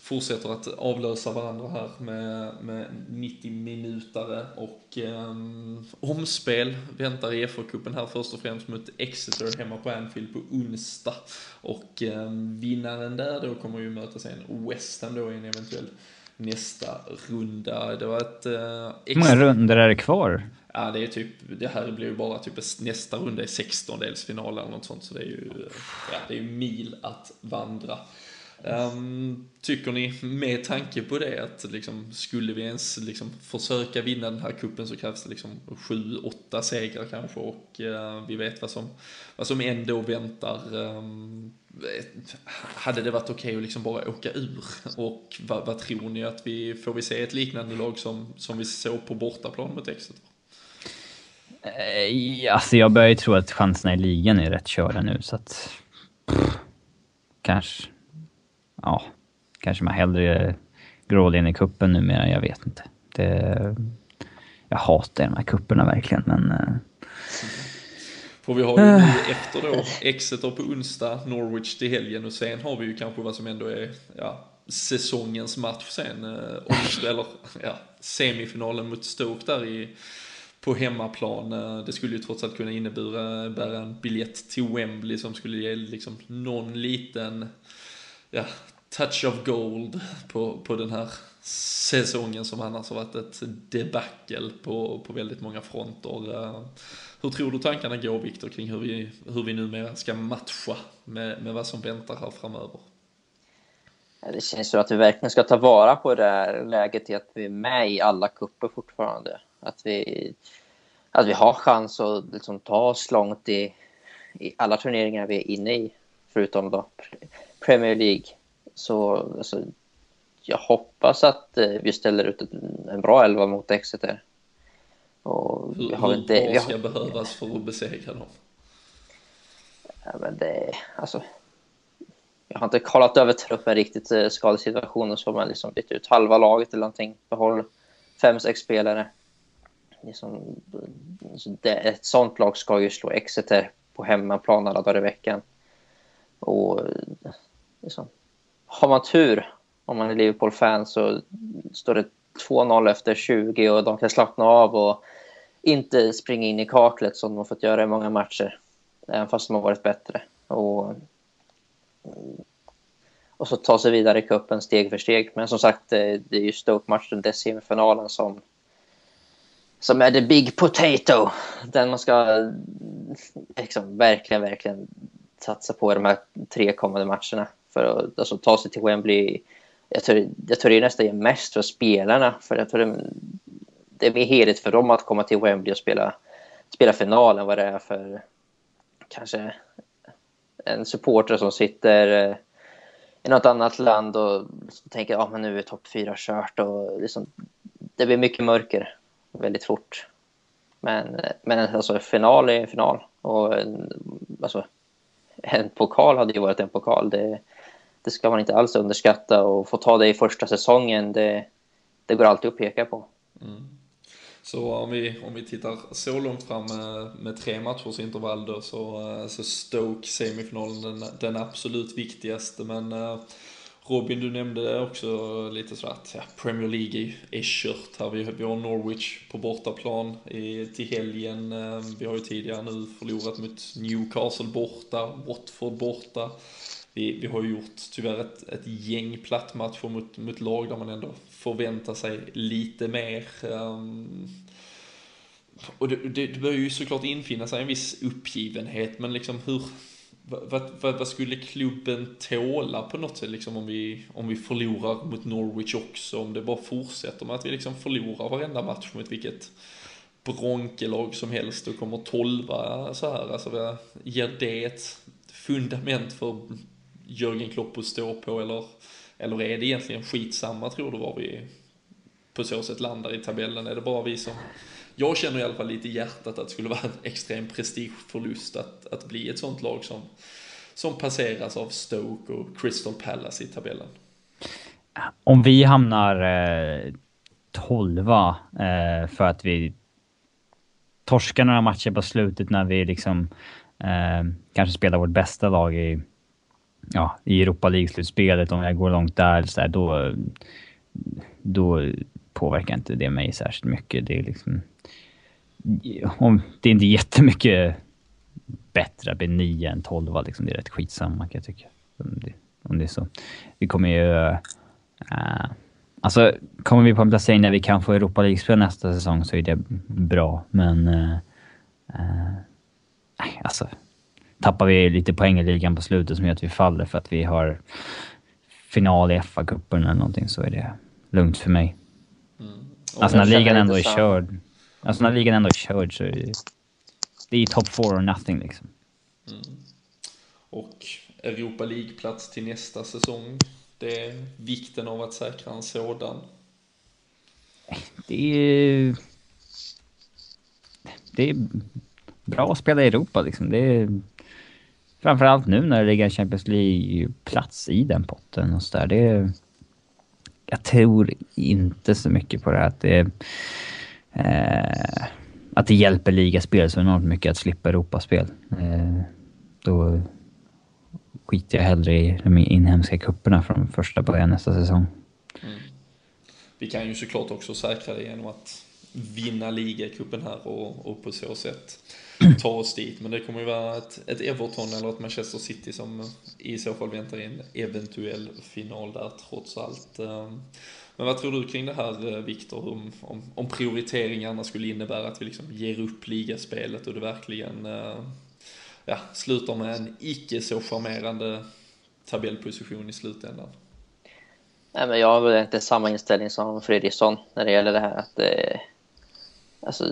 Speaker 2: fortsätter att avlösa varandra här med, med 90 minutare och um, omspel väntar i FA-cupen här först och främst mot Exeter hemma på Anfield på onsdag. Och um, vinnaren där då kommer ju möta sen West Ham då i en eventuell nästa runda. Det var ett... Uh,
Speaker 4: Hur många runder är det kvar?
Speaker 2: Ja, det är typ, det här blir ju bara typ nästa runda är 16-delsfinal eller något sånt, så det är ju, ja, det är ju mil att vandra. Um, tycker ni, med tanke på det, att liksom, skulle vi ens liksom, försöka vinna den här kuppen så krävs det liksom sju, åtta segrar kanske och uh, vi vet vad som, vad som ändå väntar. Um, hade det varit okej okay att liksom bara åka ur? Och vad, vad, tror ni att vi, får vi se ett liknande lag som, som vi såg på bortaplan mot Exeter?
Speaker 4: Eh, alltså jag börjar ju tro att chanserna i ligan är rätt körda nu så att... Pff, kanske... Ja. Kanske man hellre grålen i kuppen numera, jag vet inte. Det, jag hatar de här kupperna verkligen men...
Speaker 2: För vi har ju nu efter då Exeter på onsdag, Norwich till helgen och sen har vi ju kanske vad som ändå är ja, säsongens match sen. Eh, eller ja, semifinalen mot Stoke där i, på hemmaplan. Eh, det skulle ju trots allt kunna innebära en biljett till Wembley som skulle ge liksom någon liten ja, touch of gold på, på den här säsongen som annars har varit ett debacle på, på väldigt många fronter. Eh, hur tror du tankarna går Viktor kring hur vi, hur vi numera ska matcha med, med vad som väntar här framöver?
Speaker 3: Det känns som att vi verkligen ska ta vara på det här läget i att vi är med i alla kupper fortfarande. Att vi, att vi har chans att liksom ta oss långt i, i alla turneringar vi är inne i. Förutom då Premier League. Så alltså, jag hoppas att eh, vi ställer ut en bra elva mot Exeter.
Speaker 2: Och hur, vi har hur inte, vi har... ska behövas för att besegra dem?
Speaker 3: Ja, men det, alltså, jag har inte kollat över truppen riktigt, eh, skadesituationen, så man liksom bytt ut halva laget eller någonting. Behåll fem, sex spelare. Liksom, det, ett sånt lag ska ju slå Exeter på hemmaplan alla dagar i veckan. Och liksom, har man tur, om man är Liverpool-fan, så står det 2-0 efter 20 och de kan slappna av och inte springa in i kaklet som de har fått göra i många matcher. Även fast de har varit bättre. Och, och så ta sig vidare i kuppen steg för steg. Men som sagt, eh, det är ju Stoke-matchen, det är semifinalen som, som är the big potato. Den man ska liksom, verkligen, verkligen satsa på i de här tre kommande matcherna. För att alltså, ta sig till Wembley. Jag tror, jag tror det nästan är mest för spelarna. För jag tror det, det är mer heligt för dem att komma till Wembley och spela, spela final än vad det är för kanske en supporter som sitter eh, i något annat land och tänker att ah, nu är topp fyra kört. Och liksom, det blir mycket mörker väldigt fort. Men, men alltså, final är en final. Och en, alltså, en pokal hade ju varit en pokal. Det, det ska man inte alls underskatta. Och få ta det i första säsongen, det, det går alltid att peka på. Mm.
Speaker 2: Så om vi, om vi tittar så långt fram med, med tre matchers intervall då så, eh, så Stoke semifinalen den, den absolut viktigaste men eh, Robin, du nämnde också lite så att ja, Premier League är, kört här. Vi, vi har Norwich på bortaplan i, till helgen. Eh, vi har ju tidigare nu förlorat mot Newcastle borta, Watford borta vi, vi har ju gjort tyvärr ett, ett gäng plattmatcher mot, mot lag där man ändå förväntar sig lite mer. Um, och det, det, det bör ju såklart infinna sig en viss uppgivenhet, men liksom hur, vad, vad, vad, skulle klubben tåla på något sätt liksom om vi, om vi förlorar mot Norwich också? Om det bara fortsätter med att vi liksom förlorar varenda match mot vilket bronkelag som helst och kommer tolva så här. Alltså, ger det ett fundament för Jörgen Klopp att stå på eller, eller är det egentligen skitsamma tror du var vi på så sätt landar i tabellen? Är det bara vi som jag känner i alla fall lite i hjärtat att det skulle vara en extrem prestigeförlust att, att bli ett sånt lag som, som passeras av Stoke och Crystal Palace i tabellen.
Speaker 4: Om vi hamnar eh, tolva eh, för att vi torskar några matcher på slutet när vi liksom eh, kanske spelar vårt bästa lag i ja, i Europa League-slutspelet, om jag går långt där, så där, då, då påverkar inte det mig särskilt mycket. Det är liksom... Om, det är inte jättemycket bättre att bli 9 än 12, liksom. det är rätt skitsamma kan jag tycka. Om det, om det är så. Vi kommer ju... Äh, alltså, kommer vi på en placering där vi kan få Europa League-spel nästa säsong så är det bra, men... Äh, äh, alltså, tappar vi lite poäng i ligan på slutet som gör att vi faller för att vi har final i FA-cupen eller någonting så är det lugnt för mig. Mm. Alltså när ligan ändå är körd. Alltså när ligan ändå är körd så är det, det är top four or nothing liksom. Mm.
Speaker 2: Och Europa League-plats till nästa säsong. Det är vikten av att säkra en sådan.
Speaker 4: Det är... Det är bra att spela i Europa liksom. Det är... Framförallt nu när det ligger en Champions League-plats i den potten och sådär. Det är... Jag tror inte så mycket på det här att det... Eh, att det hjälper ligaspel så enormt mycket att slippa Europaspel. Eh, då skiter jag hellre i de inhemska kupperna från första början nästa säsong. Mm.
Speaker 2: Vi kan ju såklart också säkra det genom att vinna ligacupen här och, och på så sätt ta oss dit. Men det kommer ju vara ett, ett Everton eller ett Manchester City som i så fall väntar i en eventuell final där trots allt. Ehm, men vad tror du kring det här eh, Viktor, om, om, om prioriteringarna skulle innebära att vi liksom ger upp ligaspelet och det verkligen eh, ja, slutar med en icke så charmerande tabellposition i slutändan?
Speaker 3: Nej, men jag har väl inte samma inställning som Fredriksson när det gäller det här. Att, eh, alltså,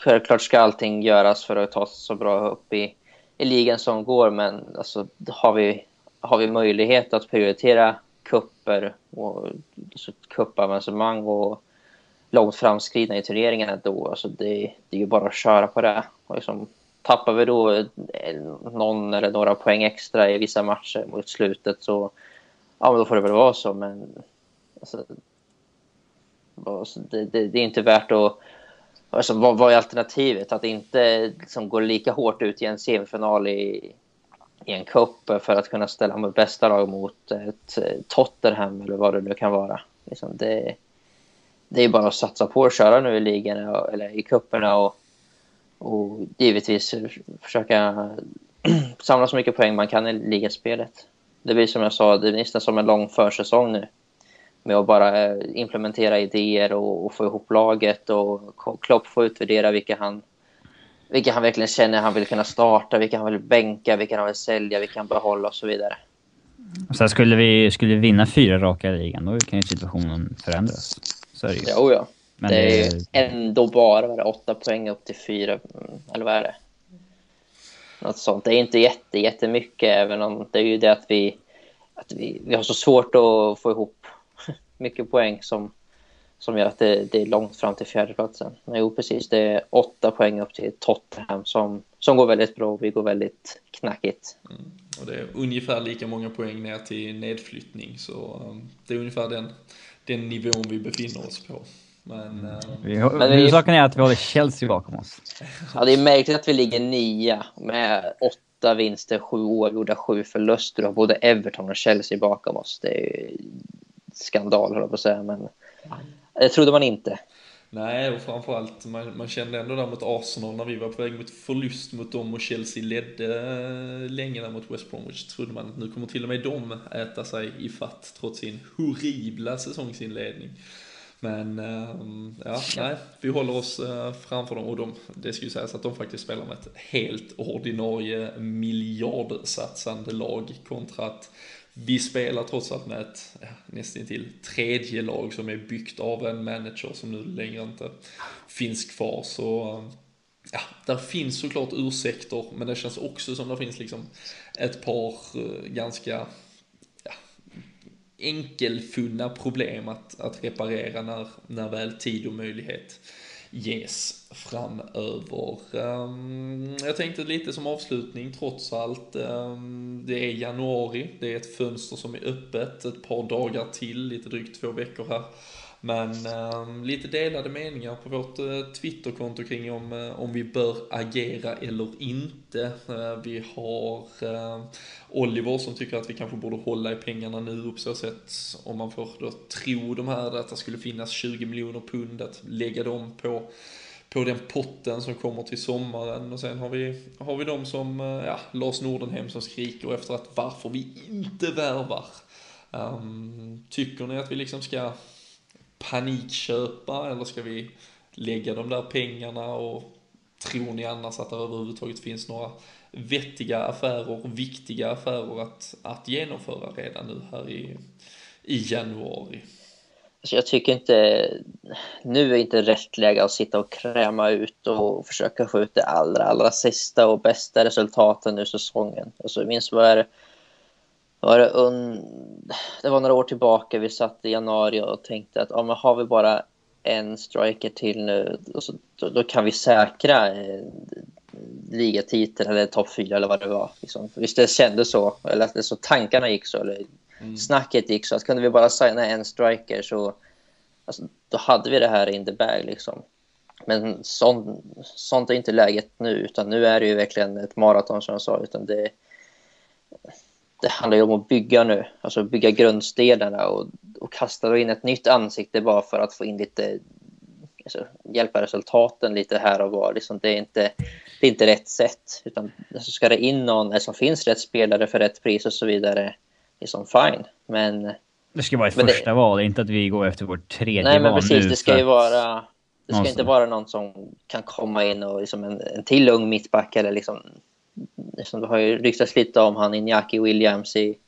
Speaker 3: självklart ska allting göras för att ta sig så bra upp i, i ligan som går, men alltså, har, vi, har vi möjlighet att prioritera kupper och alltså, och långt framskridna i turneringarna då, alltså det, det är ju bara att köra på det. Och liksom, tappar vi då någon eller några poäng extra i vissa matcher mot slutet så ja, men då får det väl vara så. Men alltså, alltså det, det, det, är inte värt att... Alltså, vad, vad är alternativet? Att inte liksom, gå lika hårt ut i en semifinal i, i en cup för att kunna ställa med bästa lag mot ett eh, Tottenham eller vad det nu kan vara. Liksom, det, det är bara att satsa på att köra nu i ligan eller i cuperna och, och givetvis försöka samla så mycket poäng man kan i ligaspelet det blir som jag sa, det är nästan som en lång försäsong nu. Med att bara eh, implementera idéer och, och få ihop laget och Klopp får utvärdera vilka han, vilka han verkligen känner han vill kunna starta, vilka han vill bänka, vilka han vill sälja, vilka han behålla och så vidare.
Speaker 4: Sen skulle vi, skulle vi vinna fyra raka ligan, då kan ju situationen förändras. Så är det ju.
Speaker 3: Jo, ja. Men det är det... ändå bara var det, åtta poäng upp till fyra, eller vad är det? Något sånt. Det är inte jätte, jättemycket, även om det är ju det att vi, att vi, vi har så svårt att få ihop mycket poäng som, som gör att det, det är långt fram till fjärdeplatsen. Jo, precis. Det är åtta poäng upp till Tottenham som, som går väldigt bra och vi går väldigt knackigt. Mm.
Speaker 2: Och det är ungefär lika många poäng ner till nedflyttning, så um, det är ungefär den, den nivån vi befinner oss på. Men,
Speaker 4: uh, men huvudsaken är att vi håller Chelsea bakom oss.
Speaker 3: Ja, det är märkligt att vi ligger nia med åtta vinster, sju oavgjorda, sju förluster och både Everton och Chelsea bakom oss. Det är skandal, höll jag på att säga, men det trodde man inte.
Speaker 2: Nej, och framförallt man, man kände ändå där mot Arsenal när vi var på väg mot förlust mot dem och Chelsea ledde eh, länge där mot West Bromwich. Trodde man att nu kommer till och med de äta sig i fatt trots sin horribla säsongsinledning. Men ehm, ja, nej, vi håller oss eh, framför dem och de, det ska ju sägas att de faktiskt spelar med ett helt ordinarie miljardsatsande lag kontra att vi spelar trots allt med ett ja, nästan till tredje lag som är byggt av en manager som nu längre inte finns kvar. Så um, ja, där finns såklart ursäkter, men det känns också som det finns liksom ett par eh, ganska ganska enkelfunna problem att, att reparera när, när väl tid och möjlighet ges framöver. Ehm, jag tänkte lite som avslutning trots allt. Ehm, det är januari, det är ett fönster som är öppet ett par dagar till, lite drygt två veckor här. Men eh, lite delade meningar på vårt eh, Twitterkonto kring om, eh, om vi bör agera eller inte. Eh, vi har eh, Oliver som tycker att vi kanske borde hålla i pengarna nu på så sätt om man får då tro de här att det skulle finnas 20 miljoner pund att lägga dem på på den potten som kommer till sommaren och sen har vi, har vi de som, eh, ja, Lars Nordenhem som skriker efter att varför vi inte värvar. Um, tycker ni att vi liksom ska panikköpa eller ska vi lägga de där pengarna och tror ni annars att det överhuvudtaget finns några vettiga affärer, viktiga affärer att, att genomföra redan nu här i, i januari?
Speaker 3: Alltså jag tycker inte... Nu är inte rätt läge att sitta och kräma ut och försöka få ut det allra, allra sista och bästa resultaten ur säsongen. Alltså minst minns vad är var det, un... det var några år tillbaka, vi satt i januari och tänkte att ja, men har vi bara en striker till nu, så, då, då, kan vi säkra eh, ligatiteln eller topp fyra eller vad det var. Liksom. Visst det kändes så, eller att det så tankarna gick så, eller mm. snacket gick så. Att kunde vi bara signa en striker så alltså, då hade vi det här in the bag. Liksom. Men sånt, sånt är inte läget nu, utan nu är det ju verkligen ett maraton som jag sa. Utan det, det handlar ju om att bygga nu, alltså bygga grundstenarna och, och kasta in ett nytt ansikte bara för att få in lite, alltså, hjälpa resultaten lite här och var. Liksom, det, är inte, det är inte rätt sätt, utan alltså, ska det in någon, alltså, finns rätt spelare för rätt pris och så vidare, liksom fine. Men...
Speaker 4: Det ska vara ett första det, val, inte att vi går efter vårt tredje
Speaker 3: val
Speaker 4: Nej, men
Speaker 3: precis, det ska ju vara... Det ska inte vara någon som kan komma in och liksom en, en till ung mittback eller liksom liksom, det har ju ryktats lite om han Iñaki Williams i,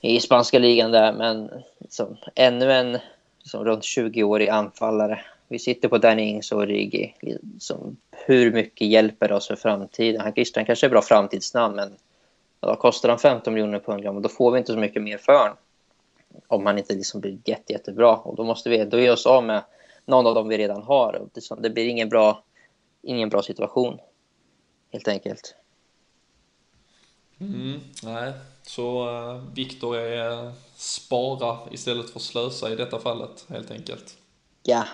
Speaker 3: i spanska ligan där, men liksom, ännu en liksom, runt 20-årig anfallare. Vi sitter på Danny Ings och Rigi. Liksom, hur mycket hjälper det oss för framtiden? Han, han kanske är bra framtidsnamn, men då kostar han 15 miljoner pund, ja, men då får vi inte så mycket mer för honom. Om han inte liksom blir jätte, jättebra. Och då måste vi då ge oss av med någon av dem vi redan har. Det, det blir ingen bra, ingen bra situation, helt enkelt.
Speaker 2: Mm, nej, så uh, Viktor är uh, spara istället för slösa i detta fallet helt enkelt.
Speaker 3: Ja.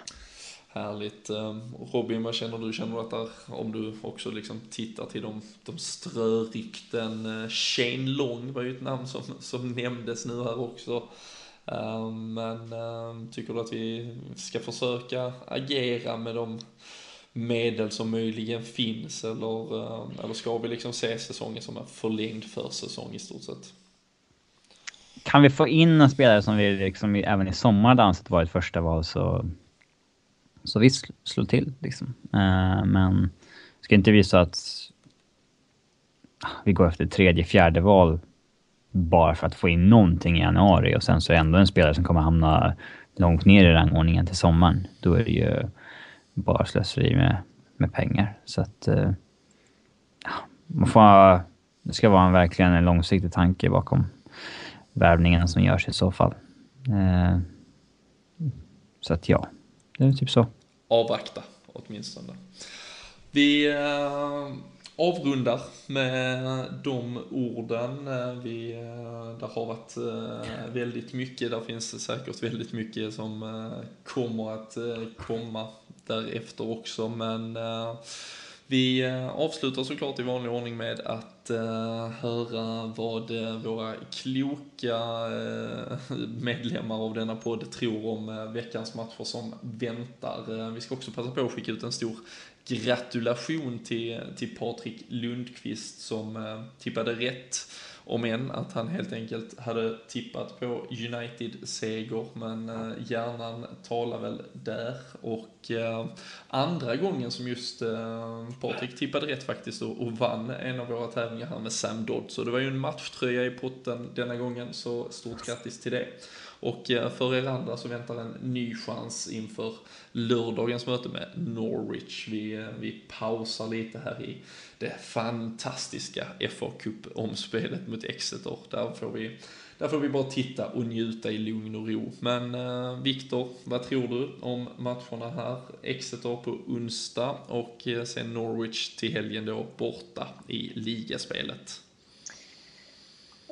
Speaker 2: Härligt. Um, Robin, vad känner du? Känner du att där, om du också liksom tittar till de, de strörykten, uh, Shane Long var ju ett namn som, som nämndes nu här också. Men tycker du att vi ska försöka agera med de medel som möjligen finns eller, eh, eller ska vi liksom se säsongen som en förlängd försäsong i stort sett?
Speaker 4: Kan vi få in en spelare som vi liksom även i sommar hade ansett vara ett första val så, så visst, slå till liksom. Eh, men det ska inte bli så att ah, vi går efter tredje, fjärde val bara för att få in någonting i januari och sen så är ändå en spelare som kommer hamna långt ner i rangordningen till sommaren. Då är det ju bara slöseri med, med pengar. Så att... Eh, ja, man får, det ska vara en, verkligen en långsiktig tanke bakom värvningen som görs i så fall. Eh, så att ja, det är typ så.
Speaker 2: Avvakta åtminstone. Vi eh, avrundar med de orden. Vi, det har varit väldigt mycket, där finns säkert väldigt mycket som kommer att komma därefter också. Men eh, vi eh, avslutar såklart i vanlig ordning med att eh, höra vad eh, våra kloka medlemmar av denna podd tror om veckans matcher som väntar. vi ska också passa på att skicka ut en stor gratulation till, till Patrik Lundqvist som tippade rätt om än att han helt enkelt hade tippat på United-seger, men eh, hjärnan talar väl där. Och eh, andra gången som just eh, Patrik tippade rätt faktiskt och, och vann en av våra tävlingar här med Sam Dodd. Så det var ju en matchtröja i potten denna gången, så stort grattis till det. Och eh, för er andra så väntar en ny chans inför lördagens möte med Norwich. Vi, eh, vi pausar lite här i det fantastiska FA Cup-omspelet mot Exeter. Där får vi där får vi bara titta och njuta i lugn och ro. Men eh, Viktor, vad tror du om matcherna här? Exeter på onsdag och eh, sen Norwich till helgen då borta i ligaspelet.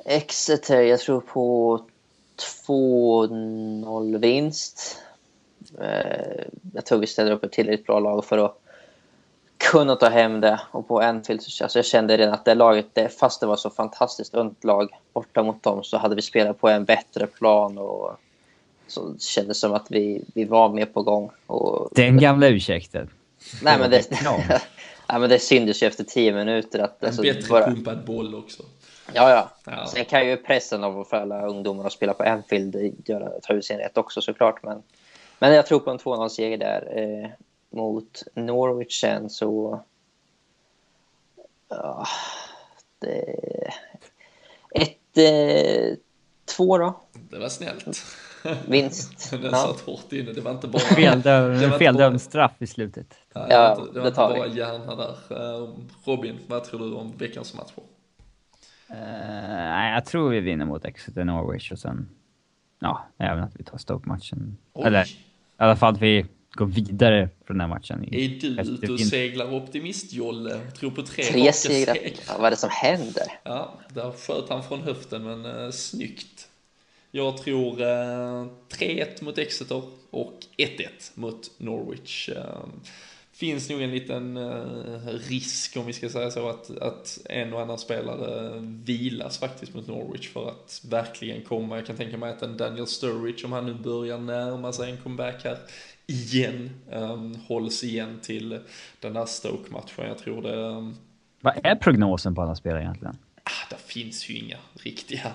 Speaker 3: Exeter, jag tror på 2-0 vinst. Eh, jag tror vi ställer upp ett tillräckligt bra lag för att kunna ta hem det. Och på Anfield, alltså jag kände redan att det laget, det, fast det var så fantastiskt ungt lag borta mot dem, så hade vi spelat på en bättre plan. och så det kändes som att vi, vi var med på gång. Och,
Speaker 4: Den gamla ursäkten.
Speaker 3: Nej, men det, nej, men det syntes ju efter tio minuter. Att,
Speaker 2: en alltså, bättre bara, pumpad boll också.
Speaker 3: Ja, ja. ja. Sen kan ju pressen av att följa ungdomar och spela på Anfield göra, ta ut sin rätt också såklart. Men, men jag tror på en 2-0-seger där. Eh, mot Norwich sen så... Ja, det... Ett... Eh, två då.
Speaker 2: Det var snällt.
Speaker 3: Vinst.
Speaker 2: Den
Speaker 3: Ja.
Speaker 2: satt hårt inne. Det var inte bara...
Speaker 4: Feldömd
Speaker 2: inte
Speaker 4: straff i slutet.
Speaker 2: bara-
Speaker 3: Ja,
Speaker 2: det var inte, det var
Speaker 3: det
Speaker 2: inte
Speaker 3: tar vi.
Speaker 2: bara hjärna där. Eh, Robin, vad tror du om veckans matcher?
Speaker 4: Eh, nej, jag tror vi vinner mot Exeter Norwich och sen... Ja, även att vi tar Stoke-matchen. Eller i alla fall att vi går vidare från den här matchen. i-
Speaker 2: Är du ute och seglar optimist, Jolle? Tror på tre,
Speaker 3: Tre segrar. Ja, vad är det som händer?
Speaker 2: Ja, där sköt han från höften, men eh, snyggt. Jag tror eh, 3-1 mot Exeter och 1-1 mot Norwich. Eh, finns nog en liten eh, risk, om vi ska säga så, att, att en och annan spelare vilas faktiskt mot Norwich för att verkligen komma. Jag kan tänka mig att en Daniel Sturridge, om han nu börjar närma sig en comeback här igen, um, hålls igen till den där Stoke-matchen. Jag tror det ehm,
Speaker 4: Vad är prognosen på alla spelare egentligen?
Speaker 2: Ah, det finns ju inga riktiga,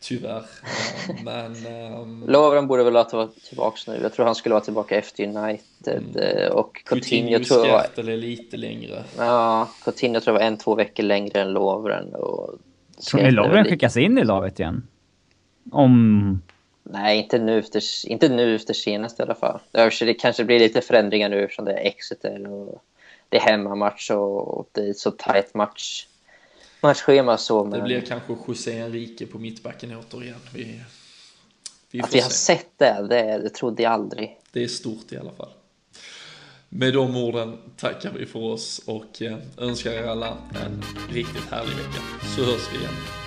Speaker 2: tyvärr. Eh, Men ehm,
Speaker 3: Lovren borde väl vara tillbaka nu. Jag tror han skulle vara tillbaka efter United. eh, Och Coutinho
Speaker 2: Coutinho
Speaker 3: tror jag var,
Speaker 2: är lite längre.
Speaker 3: ja, Coutinho tror jag var en, två veckor längre än Lovren. Och
Speaker 4: Tror ni Lovren skickas in i laget igen? Om...
Speaker 3: Nej, inte nu efter, inte nu efter senast i alla fall. Det, kanske blir lite förändringar nu eftersom det är Exeter och det är hemmamatch och, och det är så tajt match. Matchschema så, men
Speaker 2: Det blir kanske José Enrique på mittbacken återigen. Vi, vi
Speaker 3: att vi har
Speaker 2: se.
Speaker 3: sett det, det, det trodde jag aldrig.
Speaker 2: Det är stort i alla fall. Med de orden tackar vi för oss och eh, önskar er alla en riktigt härlig vecka. Så hörs vi igen.